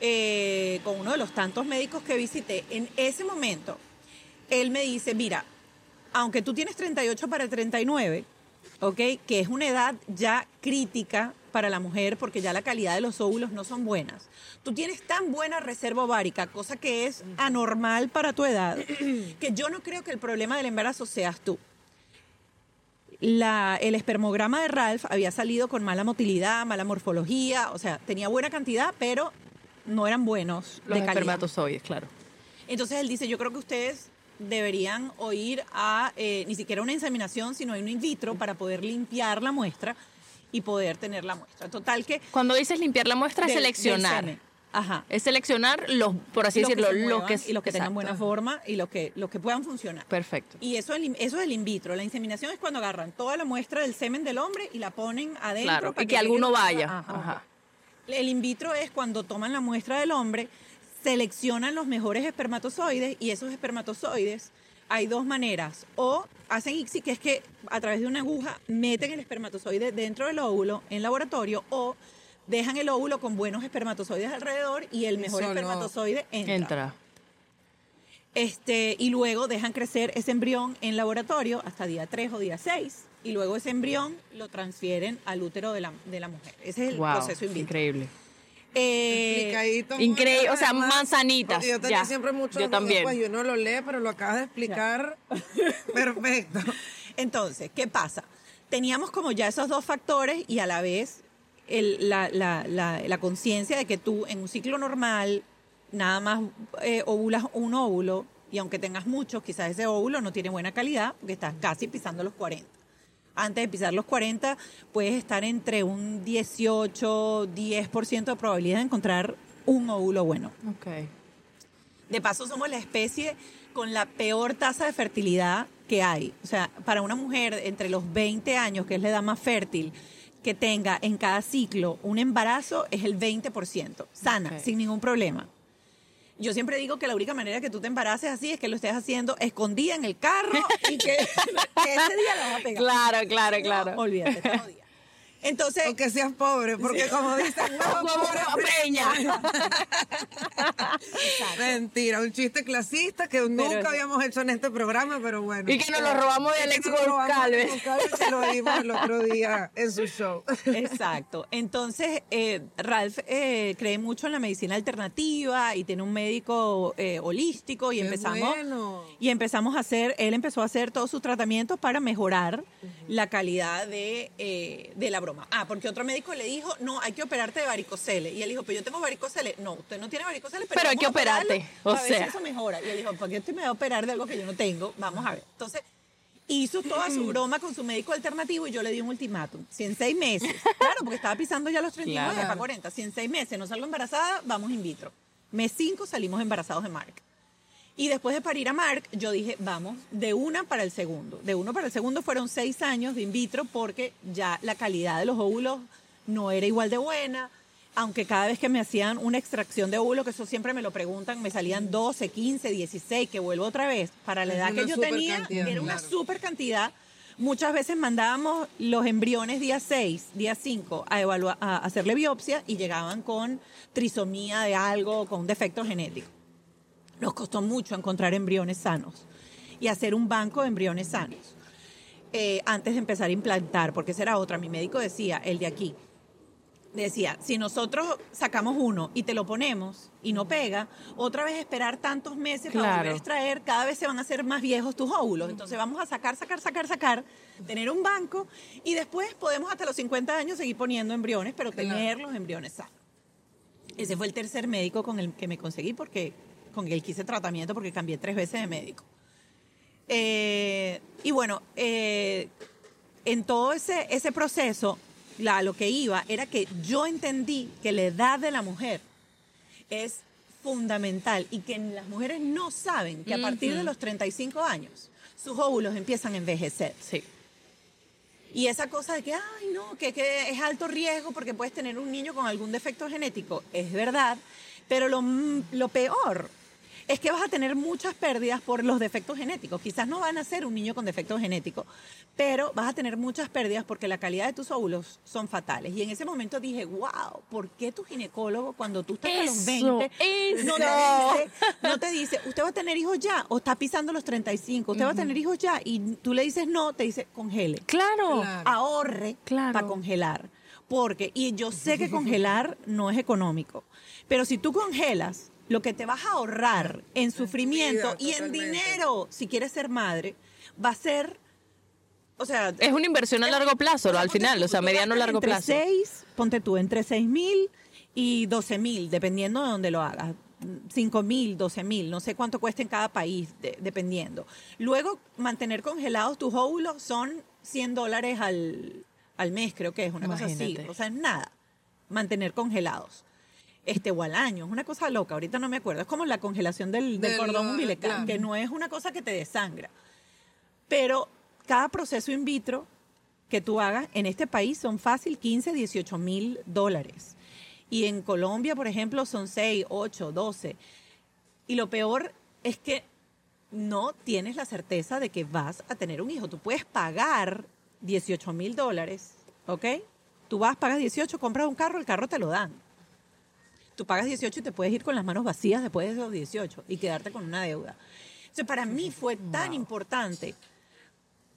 eh, con uno de los tantos médicos que visité, en ese momento, él me dice, mira, aunque tú tienes 38 para 39, ¿ok? Que es una edad ya crítica para la mujer porque ya la calidad de los óvulos no son buenas. Tú tienes tan buena reserva ovárica, cosa que es anormal para tu edad, *clears throat* que yo no creo que el problema del embarazo seas tú. La- el espermograma de Ralph había salido con mala motilidad, mala morfología, o sea, tenía buena cantidad, pero no eran buenos los de calidad. espermatozoides, claro. Entonces él dice, yo creo que ustedes deberían o ir a eh, ni siquiera una inseminación, sino a un in vitro para poder limpiar la muestra y poder tener la muestra. Total que... Cuando dices limpiar la muestra, es seleccionar. Ajá. Es seleccionar los, por así Los que decirlo, los que y los que tengan buena forma y los que, los que puedan funcionar. Perfecto. Y eso, es el- eso es el in vitro. La inseminación es cuando agarran toda la muestra del semen del hombre y la ponen adentro. Claro, para y que llegue alguno vaya. Ajá. Ajá. El in vitro es cuando toman la muestra del hombre, seleccionan los mejores espermatozoides y esos espermatozoides hay dos maneras. O hacen ICSI, que es que a través de una aguja meten el espermatozoide dentro del óvulo en laboratorio o dejan el óvulo con buenos espermatozoides alrededor y el mejor Eso no. espermatozoide entra. Entra. Este, y luego dejan crecer ese embrión en laboratorio hasta día 3 o día 6 y luego ese embrión lo transfieren al útero de la, de la mujer. Ese es el Wow, proceso in vitro. increíble. Eh, Explicadito, increíble, o sea, además, manzanitas, Yo tenía ya. siempre mucho Yo también. Pues, y uno lo lee, pero lo acabas de explicar *laughs* perfecto. Entonces, ¿qué pasa? Teníamos como ya esos dos factores y a la vez el- la, la- la- la conciencia de que tú en un ciclo normal nada más eh, ovulas un óvulo y aunque tengas muchos, quizás ese óvulo no tiene buena calidad porque estás casi pisando los 40. Antes de pisar los 40 puedes estar entre un 18, 10% de probabilidad de encontrar un óvulo bueno. Ok. De paso, somos la especie con la peor tasa de fertilidad que hay. O sea, para una mujer entre los 20 años, que es la edad más fértil, que tenga en cada ciclo un embarazo es el 20%, sana, sin ningún problema. Yo siempre digo que la única manera que tú te embaraces así es que lo estés haciendo escondida en el carro y que, *laughs* que ese día la vas a pegar. Claro, claro, No, claro. olvídate, está jodida. Entonces, Aunque seas pobre, porque como dicen, Huevo *laughs* pobre preña. *laughs* Mentira, un chiste clasista que nunca habíamos hecho en este programa, pero bueno. Y que nos lo robamos de Alex Goncalves. Que lo vimos el otro día en su show. Exacto. Entonces, eh, Ralph eh, cree mucho en la medicina alternativa y tiene un médico eh, holístico y Qué empezamos bueno. y empezamos a hacer, él empezó a hacer todos sus tratamientos para mejorar la calidad de, eh, de la broma. Ah, porque otro médico le dijo, no, hay que operarte de varicocele. Y él dijo, pero yo tengo varicocele. No, usted no tiene varicocele, pero, Pero hay que a operarte, o ver si sea. eso mejora. Y él dijo, ¿para qué usted me va a operar de algo que yo no tengo? Vamos a ver. Entonces, hizo toda su *clears throat* broma con su médico alternativo y yo le di un ultimátum. Si en seis meses, *laughs* claro, porque estaba pisando ya los 39 Claro. para 40, si en seis meses no salgo embarazada, vamos in vitro. Mes 5 salimos embarazados de Mark. Y después de parir a Mark, yo dije, vamos, de una para el segundo. De uno para el segundo fueron seis años de in vitro porque ya la calidad de los óvulos no era igual de buena. Aunque cada vez que me hacían una extracción de óvulo, que eso siempre me lo preguntan, me salían 12, 15, 16, que vuelvo otra vez. Para la Es edad que yo tenía, cantidad, era una claro. súper cantidad Muchas veces mandábamos los embriones día 6, día 5 a, evalua- a hacerle biopsia y llegaban con trisomía de algo, con defecto genético. Nos costó mucho encontrar embriones sanos y hacer un banco de embriones sanos eh, antes de empezar a implantar, porque esa era otra. Mi médico decía, el de aquí, decía, si nosotros sacamos uno y te lo ponemos y no pega, otra vez esperar tantos meses para Claro. volver a extraer, cada vez se van a hacer más viejos tus óvulos. Entonces vamos a sacar, sacar, sacar, sacar, tener un banco y después podemos hasta los 50 años seguir poniendo embriones, pero tener los embriones sanos. Ese fue el tercer médico con el que me conseguí porque con el que hice tratamiento porque cambié tres veces de médico. Eh, y bueno, eh, en todo ese, ese proceso, la, lo que iba era que yo entendí que la edad de la mujer es fundamental y que las mujeres no saben que a partir de los 35 años sus óvulos empiezan a envejecer. Sí. Y esa cosa de que, ay, no, que, que es alto riesgo porque puedes tener un niño con algún defecto genético, es verdad, pero lo, lo peor es que vas a tener muchas pérdidas por los defectos genéticos. Quizás no van a ser un niño con defecto genético, pero vas a tener muchas pérdidas porque la calidad de tus óvulos son fatales. Y en ese momento dije, wow, ¿por qué tu ginecólogo cuando tú estás a los Eso, 20 no te, dice, no te dice, usted va a tener hijos ya o está pisando los 35, usted va a tener hijos ya y tú le dices no, te dice congele Claro. Claro. ahorre Claro. para congelar. Porque, y yo sé que congelar no es económico, pero si tú congelas, lo que te vas a ahorrar en sufrimiento vida, y en dinero, si quieres ser madre, va a ser, o sea... Es una inversión a largo plazo, al final, tú, o sea, mediano largo entre plazo. Seis, ponte tú, entre 6 mil y 12 mil, dependiendo de donde lo hagas. 5 mil, 12 mil, no sé cuánto cuesta en cada país, de- dependiendo. Luego, mantener congelados tus óvulos son 100 dólares al, al mes, creo que es una cosa así. Imagínate. O sea, es nada. Mantener congelados. Este, o al año, es una cosa loca, ahorita no me acuerdo. Es como la congelación del, del Del- cordón umbilical, claro. que no es una cosa que te desangra. Pero cada proceso in vitro que tú hagas en este país son fácil 15, 18 mil dólares. Y en Colombia, por ejemplo, son 6, 8, 12. Y lo peor es que no tienes la certeza de que vas a tener un hijo. Tú puedes pagar 18 mil dólares, ¿ok? Tú vas, pagas 18, compras un carro, el carro te lo dan. Tú pagas 18 y te puedes ir con las manos vacías después de esos 18 y quedarte con una deuda. Entonces, para mí fue tan importante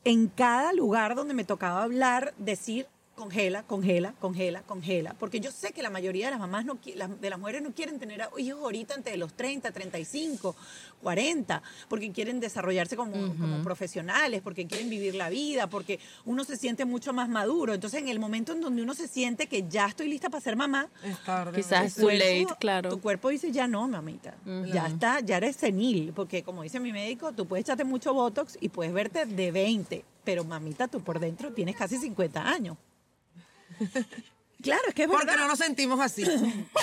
en cada lugar donde me tocaba hablar, decir congela, congela, congela, congela. Porque yo sé que la mayoría de las mamás, no, de las mujeres no quieren tener hijos ahorita entre los 30, 35, 40, porque quieren desarrollarse como, como profesionales, porque quieren vivir la vida, porque uno se siente mucho más maduro. Entonces, en el momento en donde uno se siente que ya estoy lista para ser mamá, Es tarde. Quizás es too late, claro. tu cuerpo dice ya no, mamita. Ya está, ya eres senil. Porque como dice mi médico, tú puedes echarte mucho Botox y puedes verte de 20. Pero mamita, tú por dentro tienes casi 50 años. *laughs* Claro, es que es Porque verdad. no nos sentimos así.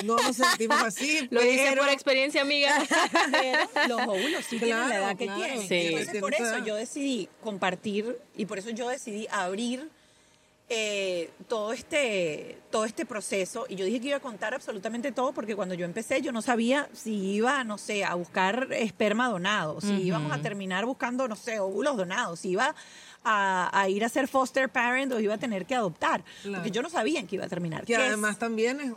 No nos sentimos así. *laughs* Lo dice pero- por experiencia, amiga. *laughs* Pero los óvulos sí tienen la Claro, edad que claro. tienen. Sí. Entonces, por eso yo decidí compartir y por eso yo decidí abrir eh, todo, este, todo este proceso. Y yo dije que iba a contar absolutamente todo porque cuando yo empecé yo no sabía si iba, no sé, a buscar esperma donado, si íbamos a terminar buscando, no sé, óvulos donados, si iba a, a ir a ser foster parent o iba a tener que adoptar. Claro. Porque yo no sabía en qué iba a terminar. Que es- además también es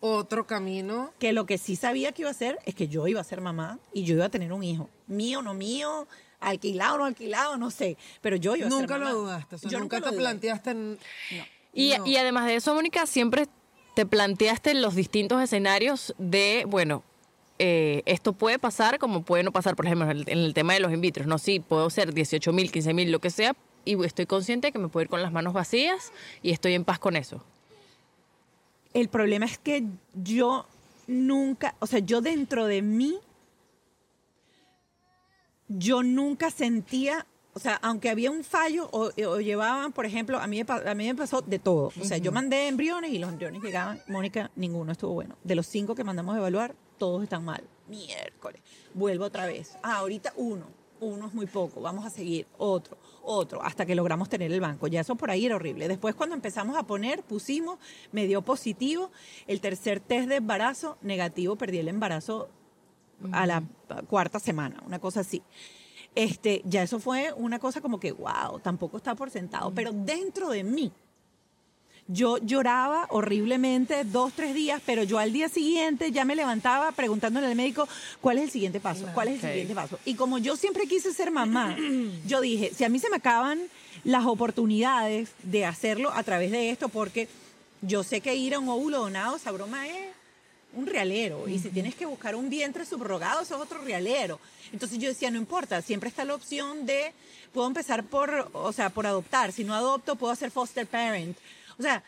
otro camino. que lo que sí sabía que iba a hacer es que yo iba a ser mamá y yo iba a tener un hijo. Mío, no mío, alquilado, no alquilado, no sé. Pero yo iba a ser Nunca mamá. lo dudaste. O sea, Yo nunca, lo te planteaste. en- Y, No. y además de eso, Mónica, siempre te planteaste los distintos escenarios de, bueno, eh, esto puede pasar como puede no pasar, por ejemplo, en el, tema de los in vitros, ¿no? Sí, puedo ser 18 mil, 15 mil, lo que sea, y estoy consciente de que me puedo ir con las manos vacías y estoy en paz con eso. El problema es que yo nunca, o sea, yo dentro de mí, yo nunca sentía, o sea, aunque había un fallo o, o llevaban, por ejemplo, a mí, a mí me pasó de todo. O sea, yo mandé embriones y los embriones llegaban, Mónica, ninguno estuvo bueno. De los cinco que mandamos a evaluar, todos están mal. Miércoles. Vuelvo otra vez. Ah, ahorita uno. Uno es muy poco. Vamos a seguir. Otro, otro, hasta que logramos tener el banco. Ya eso por ahí era horrible. Después cuando empezamos a poner, pusimos, me dio positivo. El tercer test de embarazo, negativo, perdí el embarazo a la cuarta semana, una cosa así. Este, ya eso fue una cosa como que, wow, tampoco está por sentado. Pero dentro de mí, yo lloraba horriblemente dos, tres días, pero yo al día siguiente ya me levantaba preguntándole al médico cuál es el siguiente paso, cuál es el siguiente paso. Y como yo siempre quise ser mamá, *clears throat* yo dije, si a mí se me acaban las oportunidades de hacerlo a través de esto, porque yo sé que ir a un óvulo donado, esa broma es un realero. Y si tienes que buscar un vientre subrogado, eso es otro realero. Entonces yo decía, no importa, siempre está la opción de, puedo empezar por, o sea, por adoptar. Si no adopto, puedo hacer foster parent. O sea,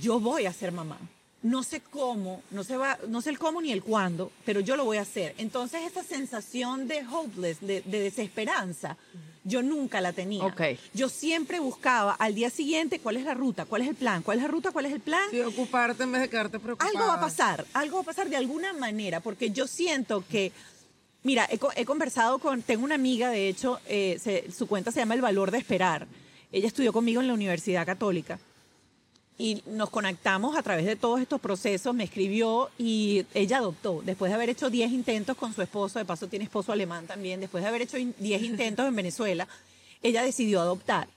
yo voy a ser mamá. No sé cómo, no sé, va, no sé el cómo ni el cuándo, pero yo lo voy a hacer. Entonces esa sensación de hopeless, de, de desesperanza, yo nunca la tenía. Ok. Yo siempre buscaba al día siguiente cuál es la ruta, cuál es el plan, cuál es la ruta, cuál es el plan. Sí, ocuparte en vez de quedarte preocupada. Algo va a pasar, algo va a pasar de alguna manera, porque yo siento que, mira, he, co- he conversado con, tengo una amiga, de hecho, eh, se- su cuenta se llama El Valor de Esperar. Ella estudió conmigo en la Universidad Católica y nos conectamos a través de todos estos procesos, me escribió y ella adoptó, después de haber hecho 10 intentos con su esposo, de paso tiene esposo alemán también, después de haber hecho in- 10 intentos en Venezuela, ella decidió adoptar.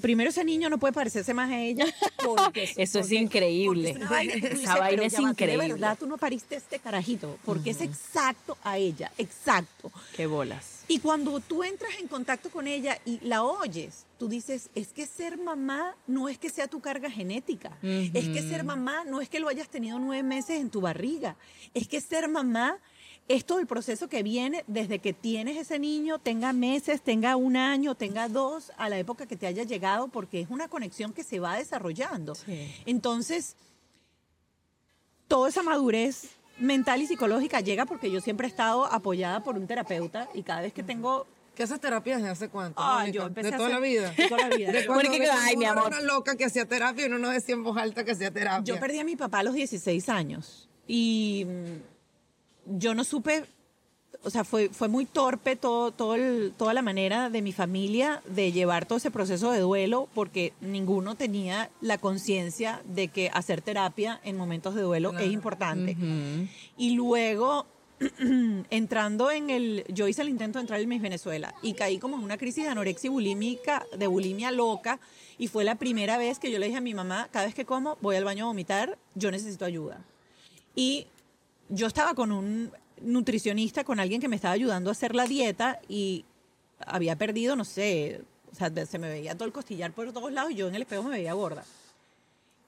Primero ese niño no puede parecerse más a ella. *laughs* porque- Eso es porque- increíble. es vaina que tú dices, Esa vaina es tú De increíble. verdad, tú no pariste este carajito, porque es exacto a ella, exacto. Qué bolas. Y cuando tú entras en contacto con ella y la oyes, tú dices, es que ser mamá no es que sea tu carga genética, es que ser mamá no es que lo hayas tenido nueve meses en tu barriga, es que ser mamá es todo el proceso que viene desde que tienes ese niño, tenga meses, tenga un año, tenga dos, a la época que te haya llegado, porque es una conexión que se va desarrollando. Entonces, toda esa madurez mental y psicológica llega porque yo siempre he estado apoyada por un terapeuta y cada vez que tengo ¿Qué haces terapia desde hace cuánto? Ah, yo empecé de toda hacer- la vida. *laughs* de toda la vida. De cuando ay, mi amor. una loca que hacía terapia y uno no decía en voz alta que hacía terapia. Yo perdí a mi papá a los 16 años y mm, yo no supe, o sea, fue, fue muy torpe todo, todo el- toda la manera de mi familia de llevar todo ese proceso de duelo porque ninguno tenía la conciencia de que hacer terapia en momentos de duelo es importante. Y luego, *clears throat* entrando en el, yo hice el intento de entrar en Miss Venezuela y caí como en una crisis de anorexia bulímica, de bulimia loca, y fue la primera vez que yo le dije a mi mamá, cada vez que como voy al baño a vomitar, yo necesito ayuda. Y yo estaba con un nutricionista, con alguien que me estaba ayudando a hacer la dieta y había perdido, no sé, o sea, se me veía todo el costillar por todos lados y yo en el espejo me veía gorda.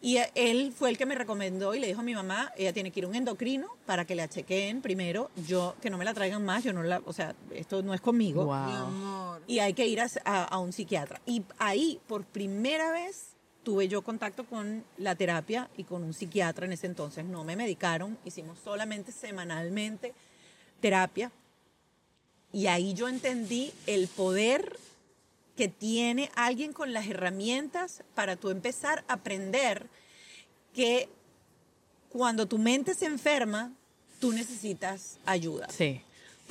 Y él fue el que me recomendó y le dijo a mi mamá, ella tiene que ir a un endocrino para que la chequeen primero, yo que no me la traigan más, yo no la, o sea, esto no es conmigo. Mi Wow. amor. Y hay que ir a, a- a un psiquiatra. Y ahí, por primera vez, tuve yo contacto con la terapia y con un psiquiatra en ese entonces. No me medicaron, hicimos solamente semanalmente terapia. Y ahí yo entendí el poder que tiene alguien con las herramientas para tú empezar a aprender que cuando tu mente se enferma, tú necesitas ayuda. Sí.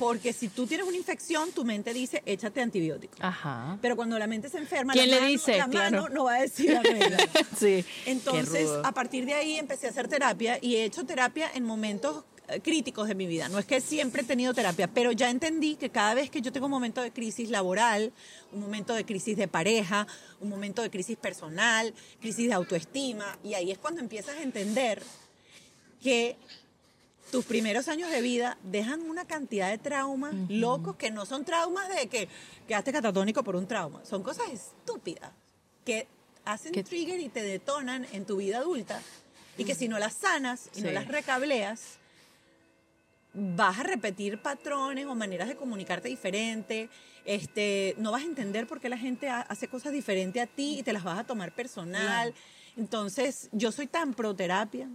Porque si tú tienes una infección, tu mente dice, échate antibiótico. Ajá. Pero cuando la mente se enferma, ¿Quién la le mano- dice? La Claro. mano no va a decir la regla. *laughs* sí. Entonces, a partir de ahí empecé a hacer terapia y he hecho terapia en momentos eh, críticos de mi vida. No es que siempre he tenido terapia, pero ya entendí que cada vez que yo tengo un momento de crisis laboral, un momento de crisis de pareja, un momento de crisis personal, crisis de autoestima, y ahí es cuando empiezas a entender que tus primeros años de vida dejan una cantidad de traumas locos que no son traumas de que quedaste catatónico por un trauma, son cosas estúpidas que hacen Que- trigger y te detonan en tu vida adulta y que si no las sanas y no las recableas, vas a repetir patrones o maneras de comunicarte diferente, este, no vas a entender por qué la gente ha- hace cosas diferentes a ti y te las vas a tomar personal. Entonces, yo soy tan pro terapia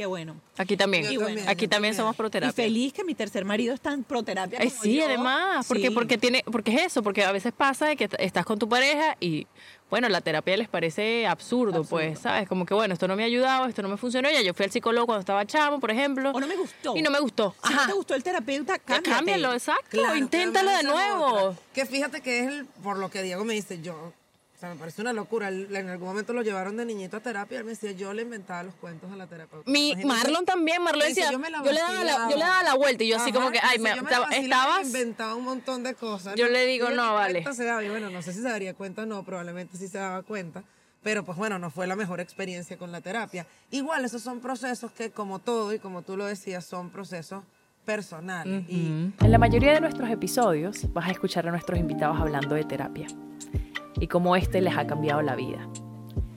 que bueno. Aquí también. Y bueno, Aquí también también. somos pro Y feliz que mi tercer marido es tan pro terapia Ay, como sí, yo. además, porque, Sí. porque tiene, porque es eso, porque a veces pasa de que estás con tu pareja y bueno, la terapia les parece absurdo, pues, ¿sabes? Como que bueno, esto no me ha ayudado, esto no me funcionó, ya yo fui al psicólogo cuando estaba chamo, por ejemplo. O no me gustó. Y no me gustó. Si no Ajá. te gustó el terapeuta, cámbiate. Cámbialo, exacto, Claro, inténtalo de nuevo. Que fíjate que es el, por lo que Diego me dice, yo sea, me parece una locura. En algún momento lo llevaron de niñito a terapia. Él me decía, yo le inventaba los cuentos a la terapeuta. Mi Imagínate. Marlon también, Marlon Me dice, decía, yo me la yo le daba la, yo le daba la vuelta y yo así como que, ay, me, vacilaba, estabas, inventaba un montón de cosas. Yo ¿no? le digo, Y no, vale. cuenta se daba. Y bueno, no sé si se daría cuenta o no, probablemente sí se daba cuenta. Pero pues bueno, no fue la mejor experiencia con la terapia. Igual, esos son procesos que como todo y como tú lo decías, son procesos personales. Y En la mayoría de nuestros episodios vas a escuchar a nuestros invitados hablando de terapia y cómo este les ha cambiado la vida.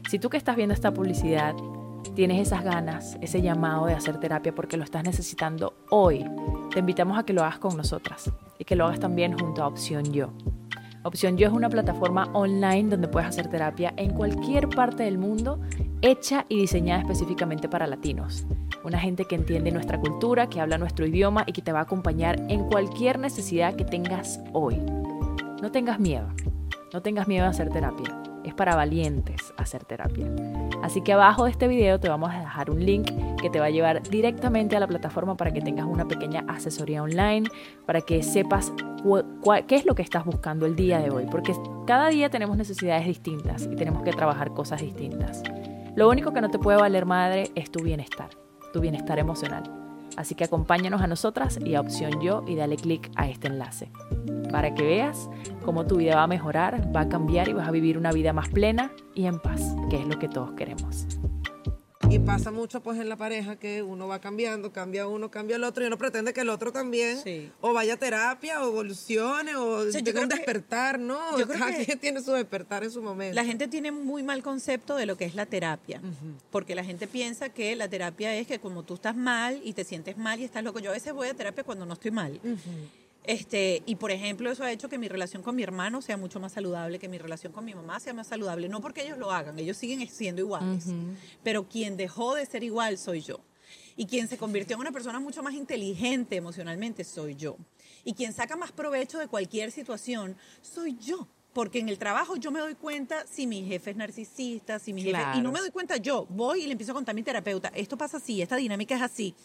Si tú que estás viendo esta publicidad tienes esas ganas, ese llamado de hacer terapia porque lo estás necesitando hoy, te invitamos a que lo hagas con nosotras y que lo hagas también junto a Opción Yo. Opción Yo es una plataforma online donde puedes hacer terapia en cualquier parte del mundo, hecha y diseñada específicamente para latinos. Una gente que entiende nuestra cultura, que habla nuestro idioma y que te va a acompañar en cualquier necesidad que tengas hoy. No tengas miedo, no tengas miedo a hacer terapia. Es para valientes hacer terapia. Así que abajo de este video te vamos a dejar un link que te va a llevar directamente a la plataforma para que tengas una pequeña asesoría online, para que sepas qué es lo que estás buscando el día de hoy, porque cada día tenemos necesidades distintas y tenemos que trabajar cosas distintas. Lo único que no te puede valer madre es tu bienestar, tu bienestar emocional. Así que acompáñanos a nosotras y a Opción Yo y dale clic a este enlace para que veas cómo tu vida va a mejorar, va a cambiar y vas a vivir una vida más plena y en paz, que es lo que todos queremos. Y pasa mucho pues en la pareja que uno va cambiando, cambia uno, cambia el otro y uno pretende que el otro también Sí. o vaya a terapia o evolucione o sea, yo tenga un que- despertar, ¿no? yo creo Cada que- quien tiene su despertar en su momento. La gente tiene muy mal concepto de lo que es la terapia, porque la gente piensa que la terapia es que como tú estás mal y te sientes mal y estás loco, yo a veces voy a terapia cuando no estoy mal. Este, y por ejemplo, eso ha hecho que mi relación con mi hermano sea mucho más saludable, que mi relación con mi mamá sea más saludable, no porque ellos lo hagan, ellos siguen siendo iguales, pero quien dejó de ser igual soy yo. Y quien se convirtió en una persona mucho más inteligente emocionalmente soy yo. Y quien saca más provecho de cualquier situación soy yo. Porque en el trabajo yo me doy cuenta si mi jefe es narcisista, si mi jefe... Y Claro. no me doy cuenta yo. Voy y le empiezo a contar a mi terapeuta, esto pasa así, esta dinámica es así.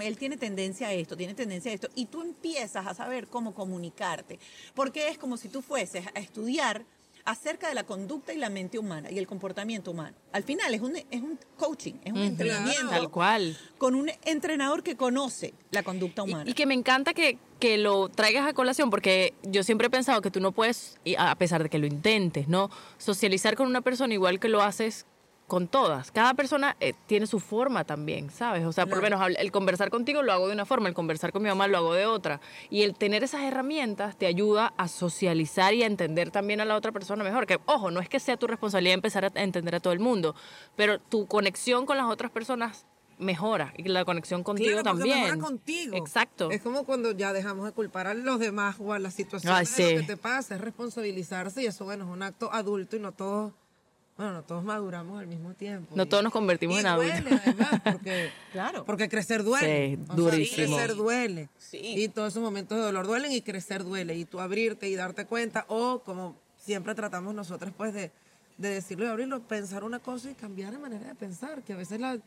Él tiene tendencia a esto, tiene tendencia a esto. Y tú empiezas a saber cómo comunicarte. Porque es como si tú fueses a estudiar acerca de la conducta y la mente humana y el comportamiento humano. Al final es un, es un coaching, es un entrenamiento tal cual. con un entrenador que conoce la conducta Y, humana. y que me encanta que, que lo traigas a colación, porque yo siempre he pensado que tú no puedes, y a pesar de que lo intentes, ¿no? Socializar con una persona igual que lo haces con todas. Cada persona eh, tiene su forma también, ¿sabes? O sea, por lo menos el conversar contigo lo hago de una forma, el conversar con mi mamá lo hago de otra. Y el tener esas herramientas te ayuda a socializar y a entender también a la otra persona mejor. Que, ojo, no es que sea tu responsabilidad empezar a entender a todo el mundo, pero tu conexión con las otras personas mejora y la conexión contigo Claro, también. mejora contigo. Exacto. Es como cuando ya dejamos de culpar a los demás o a las situaciones Ay, de lo sí. que te pasa, es responsabilizarse y eso, bueno, es un acto adulto y no todos, bueno, no todos maduramos al mismo tiempo. No Y- todos nos convertimos y en adultos. duele además, *laughs* porque, Claro. porque crecer duele. Sí, O sea, durísimo. crecer duele. Sí. Y todos esos momentos de dolor duelen y crecer duele. Y tú abrirte y darte cuenta o como siempre tratamos nosotros pues de, de decirlo y abrirlo, pensar una cosa y cambiar de manera de pensar, que a veces la...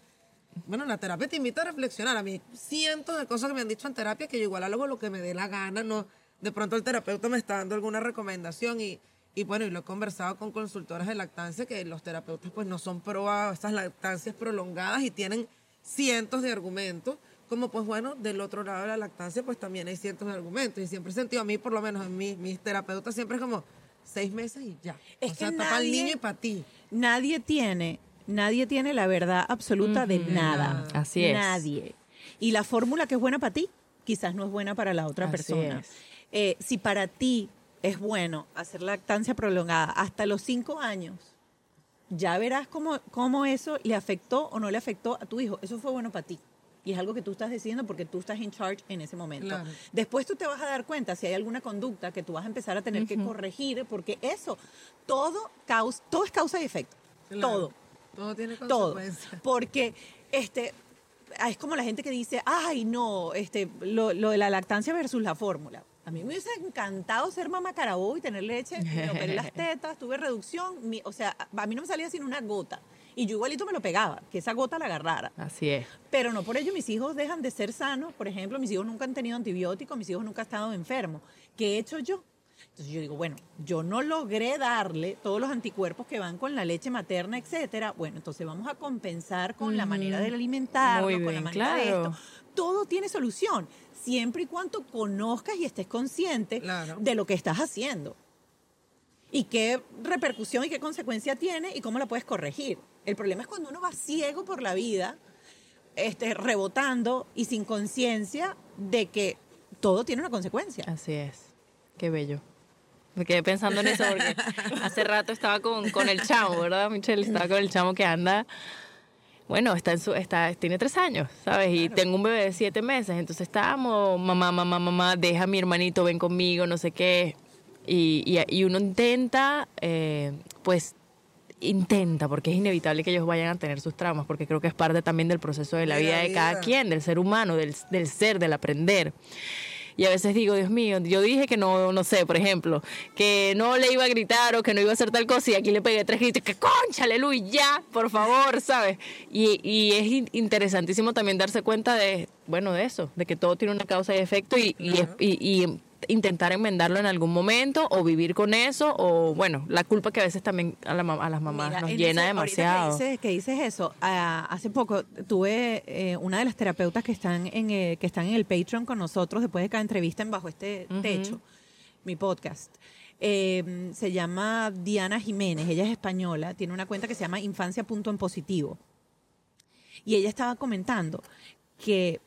Bueno, la terapia te invita a reflexionar. A mí cientos de cosas que me han dicho en terapia que yo igual hago lo que me dé la gana. No, de pronto el terapeuta me está dando alguna recomendación y, y bueno, y lo he conversado con consultoras de lactancia que los terapeutas pues no son pro a esas lactancias prolongadas y tienen cientos de argumentos. Como pues bueno, del otro lado de la lactancia pues también hay cientos de argumentos. Y siempre he sentido a mí, por lo menos en mi, mis terapeutas, siempre es como seis meses y ya. Es o sea, que está para el nadie- niño y para ti. Nadie tiene, nadie tiene la verdad absoluta de nada. Así es. Nadie. Y la fórmula que es buena para ti, quizás no es buena para la otra Así persona. es. Eh, si para ti es bueno hacer lactancia prolongada hasta los cinco años, ya verás cómo, cómo eso le afectó o no le afectó a tu hijo. Eso fue bueno para ti. Y es algo que tú estás decidiendo porque tú estás en charge en ese momento. Claro. Después tú te vas a dar cuenta si hay alguna conducta que tú vas a empezar a tener que corregir, porque eso, todo, causa, todo es causa y efecto. Claro. Todo Todo tiene todo. consecuencias. Porque este es como la gente que dice, ay, no, este, lo, lo de la lactancia versus la fórmula. A mí me hubiese encantado ser mamá carabó y tener leche. Me operé las *laughs* tetas, tuve reducción. mi- o sea, a mí no me salía sin una gota. Y yo igualito me lo pegaba, que esa gota la agarrara. Así es. Pero no por ello mis hijos dejan de ser sanos. Por ejemplo, mis hijos nunca han tenido antibióticos, mis hijos nunca han estado enfermos. ¿Qué he hecho yo? Entonces yo digo, bueno, yo no logré darle todos los anticuerpos que van con la leche materna, etcétera. Bueno, entonces vamos a compensar con la manera de alimentarnos, Muy con la bien, manera de claro. esto. Todo tiene solución, siempre y cuando conozcas y estés consciente Claro. de lo que estás haciendo. Y qué repercusión y qué consecuencia tiene y cómo la puedes corregir. El problema es cuando uno va ciego por la vida, este, rebotando y sin conciencia de que todo tiene una consecuencia. Así es. Qué bello. Me quedé pensando en eso porque *laughs* hace rato estaba con, con el chamo, ¿verdad, Michelle? Estaba con el chamo que anda. Bueno, está en su, está, tiene tres años, ¿sabes? Y tengo un bebé de siete meses. Entonces estábamos, mamá, mamá, mamá, deja a mi hermanito, ven conmigo, no sé qué. Y, y, y uno intenta, eh, pues, intenta, porque es inevitable que ellos vayan a tener sus traumas, porque creo que es parte también del proceso de la De la vida de cada vida. quien, del ser humano, del, del ser, del aprender. Y a veces digo, Dios mío, yo dije que no, no sé, por ejemplo, que no le iba a gritar o que no iba a hacer tal cosa y aquí le pegué tres gritos, que concha, aleluya, ya, por favor, ¿sabes? Y, y es in- interesantísimo también darse cuenta de, bueno, de eso, de que todo tiene una causa y efecto y, y- y intentar enmendarlo en algún momento o vivir con eso o, bueno, la culpa que a veces también a, la a las mamás Mira, nos en llena ese- demasiado. Que dices, que dices eso, ah, hace poco tuve eh, una de las terapeutas que están en eh, que están en el Patreon con nosotros después de cada entrevista en Bajo este Techo, mi podcast. Eh, se llama Diana Jiménez, ella es española, tiene una cuenta que se llama Infancia Punto en Positivo. Y ella estaba comentando que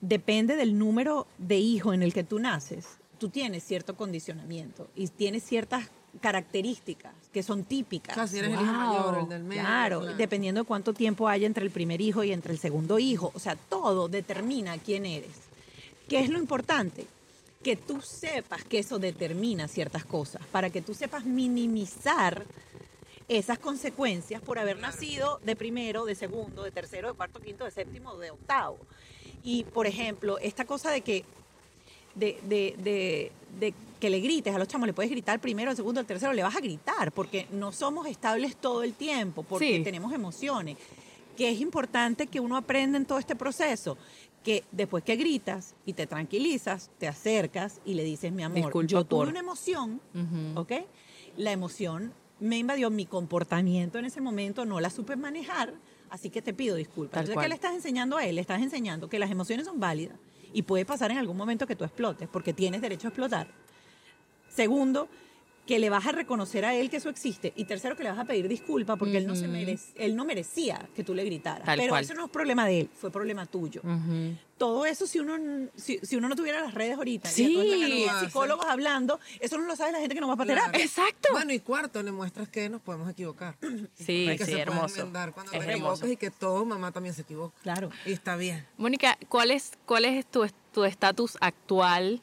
depende del número de hijos en el que tú naces, tú tienes cierto condicionamiento y tienes ciertas características que son típicas. O sea, si eres el hijo mayor, el del medio. Claro, dependiendo de cuánto tiempo haya entre el primer hijo y entre el segundo hijo. O sea, todo determina quién eres. ¿Qué es lo importante? Que tú sepas que eso determina ciertas cosas, para que tú sepas minimizar esas consecuencias por haber nacido de primero, de segundo, de tercero, de cuarto, quinto, de séptimo, de octavo. Y, por ejemplo, esta cosa de que de, de, de, de que le grites a los chamos, le puedes gritar primero, al segundo, al tercero, le vas a gritar, porque no somos estables todo el tiempo, porque Sí. tenemos emociones. Que es importante que uno aprenda en todo este proceso, que después que gritas y te tranquilizas, te acercas y le dices, mi amor, Disculpa yo tuve por- una emoción, Ujú. ¿ok? La emoción me invadió mi comportamiento en ese momento, no la supe manejar, así que te pido disculpas. Entonces. ¿qué le estás enseñando a él? Le estás enseñando que las emociones son válidas y puede pasar en algún momento que tú explotes, porque tienes derecho a explotar. Segundo, que le vas a reconocer a él que eso existe. Y tercero, que le vas a pedir disculpas porque él, no se merec- él no merecía que tú le gritaras. Tal Pero cual. eso no es problema de él, fue problema tuyo. Todo eso, si uno, si, si uno no tuviera las redes ahorita, Sí. y a Sí. psicólogos hablando, eso no lo sabe la gente que no va para Claro. terapia. Exacto. Bueno, y cuarto, le muestras que nos podemos equivocar. Sí, que sí, se hermoso. cuando Es te hermoso. y que todo mamá también se equivoca. Claro. Y está bien. Mónica, ¿cuál es, cuál es tu tu estatus actual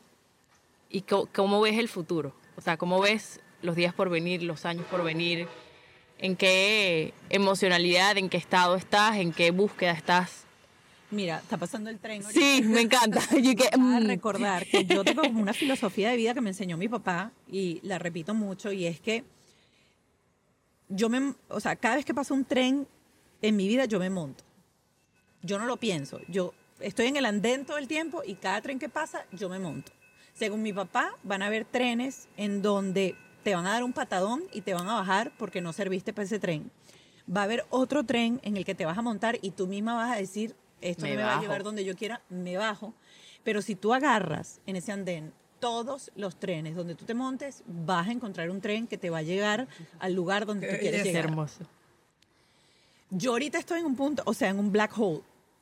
y cómo ves el futuro? O sea, ¿cómo ves los días por venir, los años por venir? ¿En qué emocionalidad, en qué estado estás, en qué búsqueda estás? Mira, está pasando el tren. ahorita. Sí, me encanta. *laughs* Y que, a mm, recordar que yo tengo una filosofía de vida que me enseñó mi papá y la repito mucho y es que yo me, o sea, cada vez que pasa un tren en mi vida yo me monto. Yo no lo pienso. Yo estoy en el andén todo el tiempo y cada tren que pasa yo me monto. Según mi papá, van a haber trenes en donde te van a dar un patadón y te van a bajar porque no serviste para ese tren. Va a haber otro tren en el que te vas a montar y tú misma vas a decir, esto Me no me va a llevar donde yo quiera, me bajo. Pero si tú agarras en ese andén todos los trenes donde tú te montes, vas a encontrar un tren que te va a llegar al lugar donde tú quieres es llegar. hermoso. Yo ahorita estoy en un punto, o sea, en un black hole.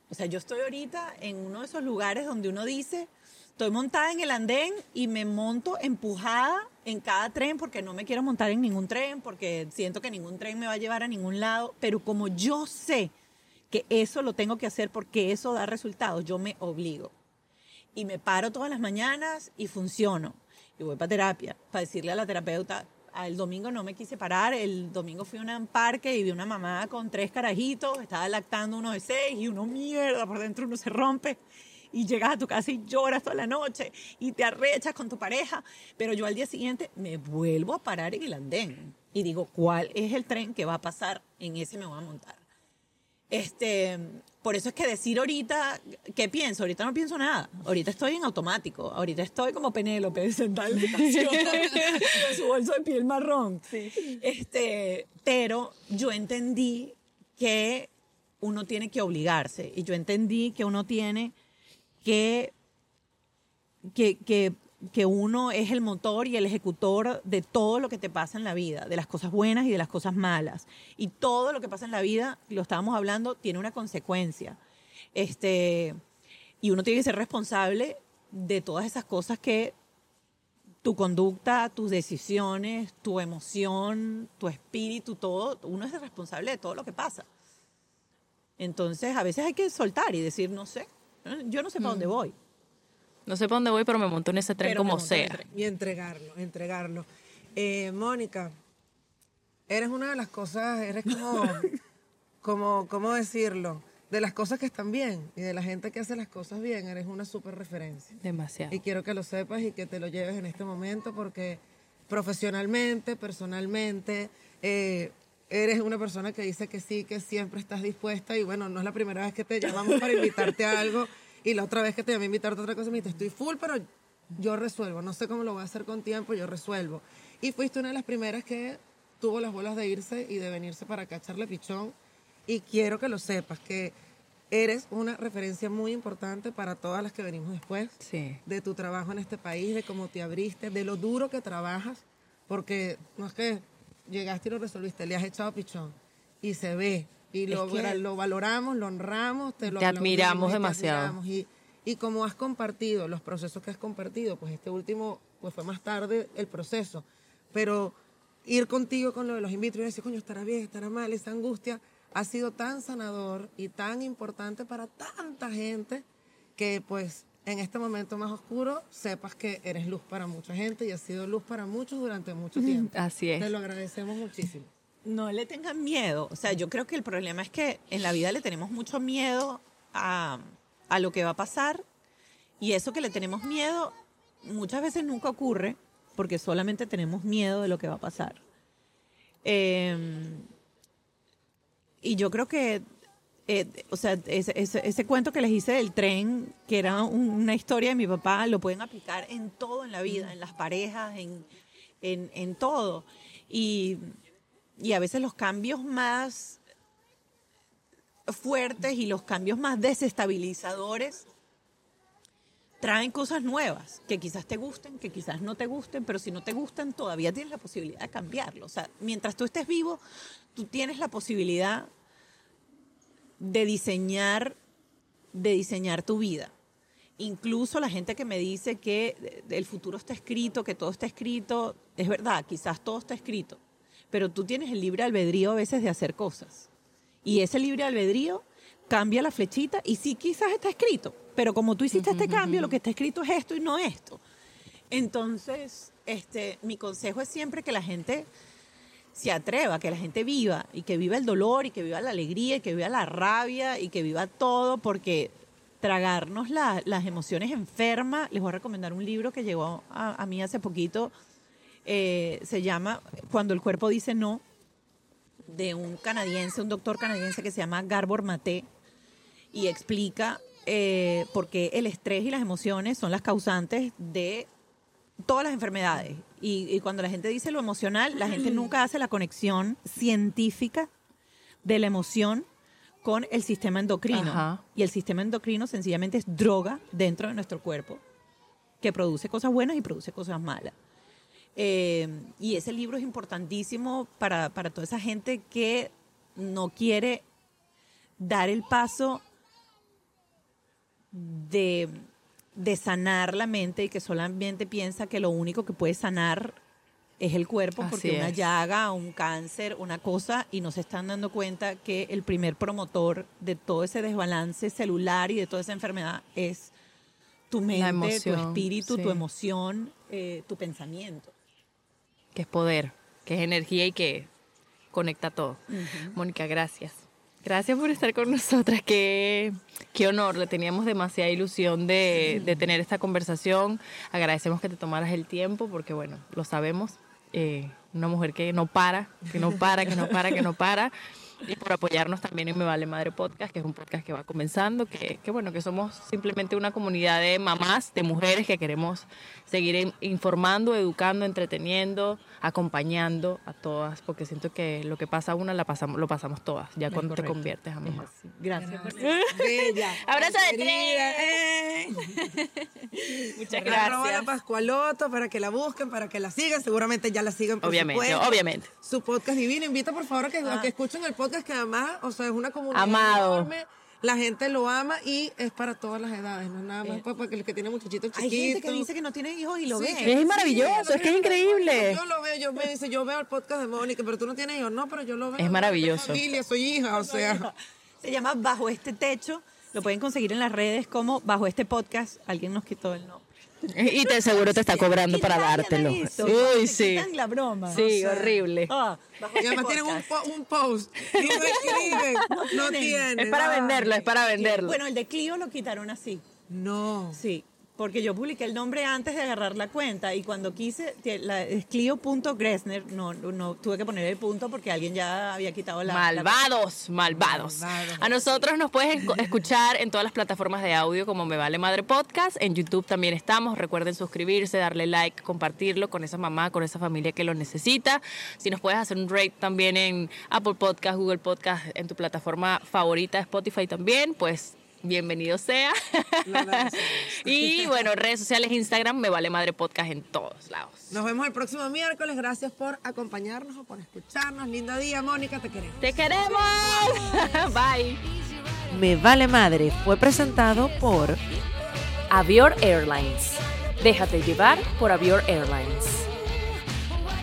O sea, yo estoy ahorita en uno de esos lugares donde uno dice, estoy montada en el andén y me monto empujada en cada tren porque no me quiero montar en ningún tren, porque siento que ningún tren me va a llevar a ningún lado, pero como yo sé que eso lo tengo que hacer porque eso da resultados, yo me obligo. Y me paro todas las mañanas y funciono. Y voy para terapia, para decirle a la terapeuta, "Ah, el domingo no me quise parar, el domingo fui a un parque y vi una mamá con tres carajitos, estaba lactando uno de seis y uno mierda, por dentro uno se rompe. Y llegas a tu casa y lloras toda la noche y te arrechas con tu pareja. Pero yo al día siguiente me vuelvo a parar en el andén y digo, ¿cuál es el tren que va a pasar? En ese me voy a montar. Este, por eso es que decir ahorita, ¿qué pienso? Ahorita no pienso nada. Ahorita estoy en automático. Ahorita estoy como Penélope, *laughs* sentada en la estación, con su bolso de piel marrón. Este, pero yo entendí que uno tiene que obligarse. Y yo entendí que uno tiene que, que, que, que uno es el motor y el ejecutor de todo lo que te pasa en la vida, de las cosas buenas y de las cosas malas. Y todo lo que pasa en la vida, lo estábamos hablando, tiene una consecuencia. Este, y uno tiene que ser responsable de todas esas cosas que tu conducta, tus decisiones, tu emoción, tu espíritu, todo, uno es responsable de todo lo que pasa. Entonces, a veces hay que soltar y decir, no sé. Yo no sé para dónde voy. No sé para dónde voy, pero me monto en ese tren Pero como sea. tren. Y entregarlo, entregarlo. Eh, Mónica, eres una de las cosas, eres como, *laughs* como, ¿cómo decirlo? De las cosas que están bien y de la gente que hace las cosas bien, eres una súper referencia. Demasiado. Y quiero que lo sepas y que te lo lleves en este momento porque profesionalmente, personalmente, eh, eres una persona que dice que sí, que siempre estás dispuesta y bueno, no es la primera vez que te llamamos para invitarte a algo y la otra vez que te llamé a invitarte a otra cosa me dijiste, estoy full, pero yo resuelvo, no sé cómo lo voy a hacer con tiempo, yo resuelvo. Y fuiste una de las primeras que tuvo las bolas de irse y de venirse para acá a pichón y quiero que lo sepas, que eres una referencia muy importante para todas las que venimos después Sí. de tu trabajo en este país, de cómo te abriste, de lo duro que trabajas, porque no es que llegaste y lo resolviste, le has echado pichón y se ve y lo, valoramos, lo honramos, te lo Te admiramos te demasiado. admiramos. Y, y como has compartido los procesos que has compartido, pues este último pues fue más tarde el proceso, pero ir contigo con lo de los in vitro y decir, coño, estará bien, estará mal, esa angustia, ha sido tan sanador y tan importante para tanta gente que pues en este momento más oscuro sepas que eres luz para mucha gente y has sido luz para muchos durante mucho tiempo. Así es. Te lo agradecemos muchísimo. No le tengan miedo. O sea, yo creo que el problema es que en la vida le tenemos mucho miedo a, a lo que va a pasar y eso que le tenemos miedo muchas veces nunca ocurre porque solamente tenemos miedo de lo que va a pasar. Eh, y yo creo que, eh, o sea, ese, ese- ese cuento que les hice del tren, que era un- una historia de mi papá, lo pueden aplicar en todo en la vida, en las parejas, en, en, en todo. Y, y a veces los cambios más fuertes y los cambios más desestabilizadores traen cosas nuevas que quizás te gusten, que quizás no te gusten, pero si no te gustan todavía tienes la posibilidad de cambiarlo. O sea, mientras tú estés vivo, tú tienes la posibilidad de diseñar, de diseñar tu vida. Incluso la gente que me dice que el futuro está escrito, que todo está escrito, es verdad, quizás todo está escrito, pero tú tienes el libre albedrío a veces de hacer cosas. Y ese libre albedrío cambia la flechita y sí quizás está escrito, pero como tú hiciste este cambio, lo que está escrito es esto y no esto. Entonces, este, mi consejo es siempre que la gente se atreva, que la gente viva y que viva el dolor y que viva la alegría y que viva la rabia y que viva todo, porque tragarnos la- las emociones enfermas, les voy a recomendar un libro que llegó a, a mí hace poquito, eh, se llama Cuando el cuerpo dice no, de un canadiense, un doctor canadiense que se llama Garbor Maté, y explica eh, por qué el estrés y las emociones son las causantes de todas las enfermedades. Y, y cuando la gente dice lo emocional, la gente nunca hace la conexión científica de la emoción con el sistema endocrino. Ajá. Y el sistema endocrino sencillamente es droga dentro de nuestro cuerpo que produce cosas buenas y produce cosas malas. Eh, y ese libro es importantísimo para, para toda esa gente que no quiere dar el paso de, de sanar la mente y que solamente piensa que lo único que puede sanar es el cuerpo, Así porque una llaga, un cáncer, una cosa, y no se están dando cuenta que el primer promotor de todo ese desbalance celular y de toda esa enfermedad es tu mente, tu espíritu, sí. tu emoción, eh, tu pensamiento. que es poder, que es energía y que conecta todo. Mónica, gracias. Gracias por estar con nosotras. Qué, qué honor. Le teníamos demasiada ilusión de, de tener esta conversación. Agradecemos que te tomaras el tiempo porque, bueno, lo sabemos. eh, una mujer que no para, que no para, que no para, que no para. Y por apoyarnos también en Me Vale Madre Podcast, que es un podcast que va comenzando, que, que bueno, que somos simplemente una comunidad de mamás, de mujeres que queremos seguir in- informando, educando, entreteniendo, acompañando a todas, porque siento que lo que pasa a una la pasamos, lo pasamos todas, ya Es cuando te correcto. conviertes a mamá. Gracias. por- Bella. *laughs* Abrazo de Querida, eh. *laughs* Muchas Arroba la gracias. Pascualoto para que la busquen, para que la sigan. Seguramente ya la. Por Obviamente, supuesto. obviamente. Su podcast divino. Invita por favor a que, a que escuchen el podcast que además, o sea, es una comunidad Amado. enorme. La gente lo ama y es para todas las edades, no es nada más para que los que tienen muchachitos Hay chiquitos. gente que dice que no tiene hijos y lo Sí, ve. Es maravilloso, sí, es que es increíble. Yo lo veo, yo me dice, yo veo el podcast de Mónica, pero tú no tienes hijos. No, pero yo lo veo. Es maravilloso. Tengo familia, soy hija, o sea. Se llama Bajo este techo. Lo pueden conseguir en las redes como Bajo este podcast. Alguien nos quitó el nombre. Y te seguro te está cobrando para dártelo. eso, Uy, sí. la broma. Sí, horrible. Ah, Y este además tienen un, po- un post y *laughs* no escriben. No tienen. Es para venderlo, es para venderlo. Bueno, el de Clio lo quitaron así. No. Sí, porque yo publiqué el nombre antes de agarrar la cuenta y cuando quise, la, es Clio.Gressner, no, no, no, tuve que poner el punto porque alguien ya había quitado la... la- Malvados, malvados. A nosotros nos puedes escuchar en todas las plataformas de audio como Me Vale Madre Podcast. En YouTube también estamos. Recuerden suscribirse, darle like, compartirlo con esa mamá, con esa familia que lo necesita. Si nos puedes hacer un rate también en Apple Podcast, Google Podcast, en tu plataforma favorita, Spotify también, pues bienvenido sea. *laughs* Y bueno, redes sociales, Instagram, Me Vale Madre Podcast en todos lados. Nos vemos el próximo miércoles. Gracias por acompañarnos o por escucharnos. Lindo día, Mónica, te queremos. ¡Te queremos! *laughs* Bye. Me Vale Madre fue presentado por Avior Airlines. Déjate llevar por Avior Airlines.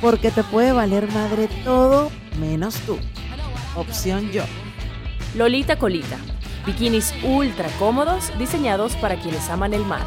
Porque te puede valer madre todo menos tú. Opción yo. Lolita Colita. Bikinis ultra cómodos diseñados para quienes aman el mar.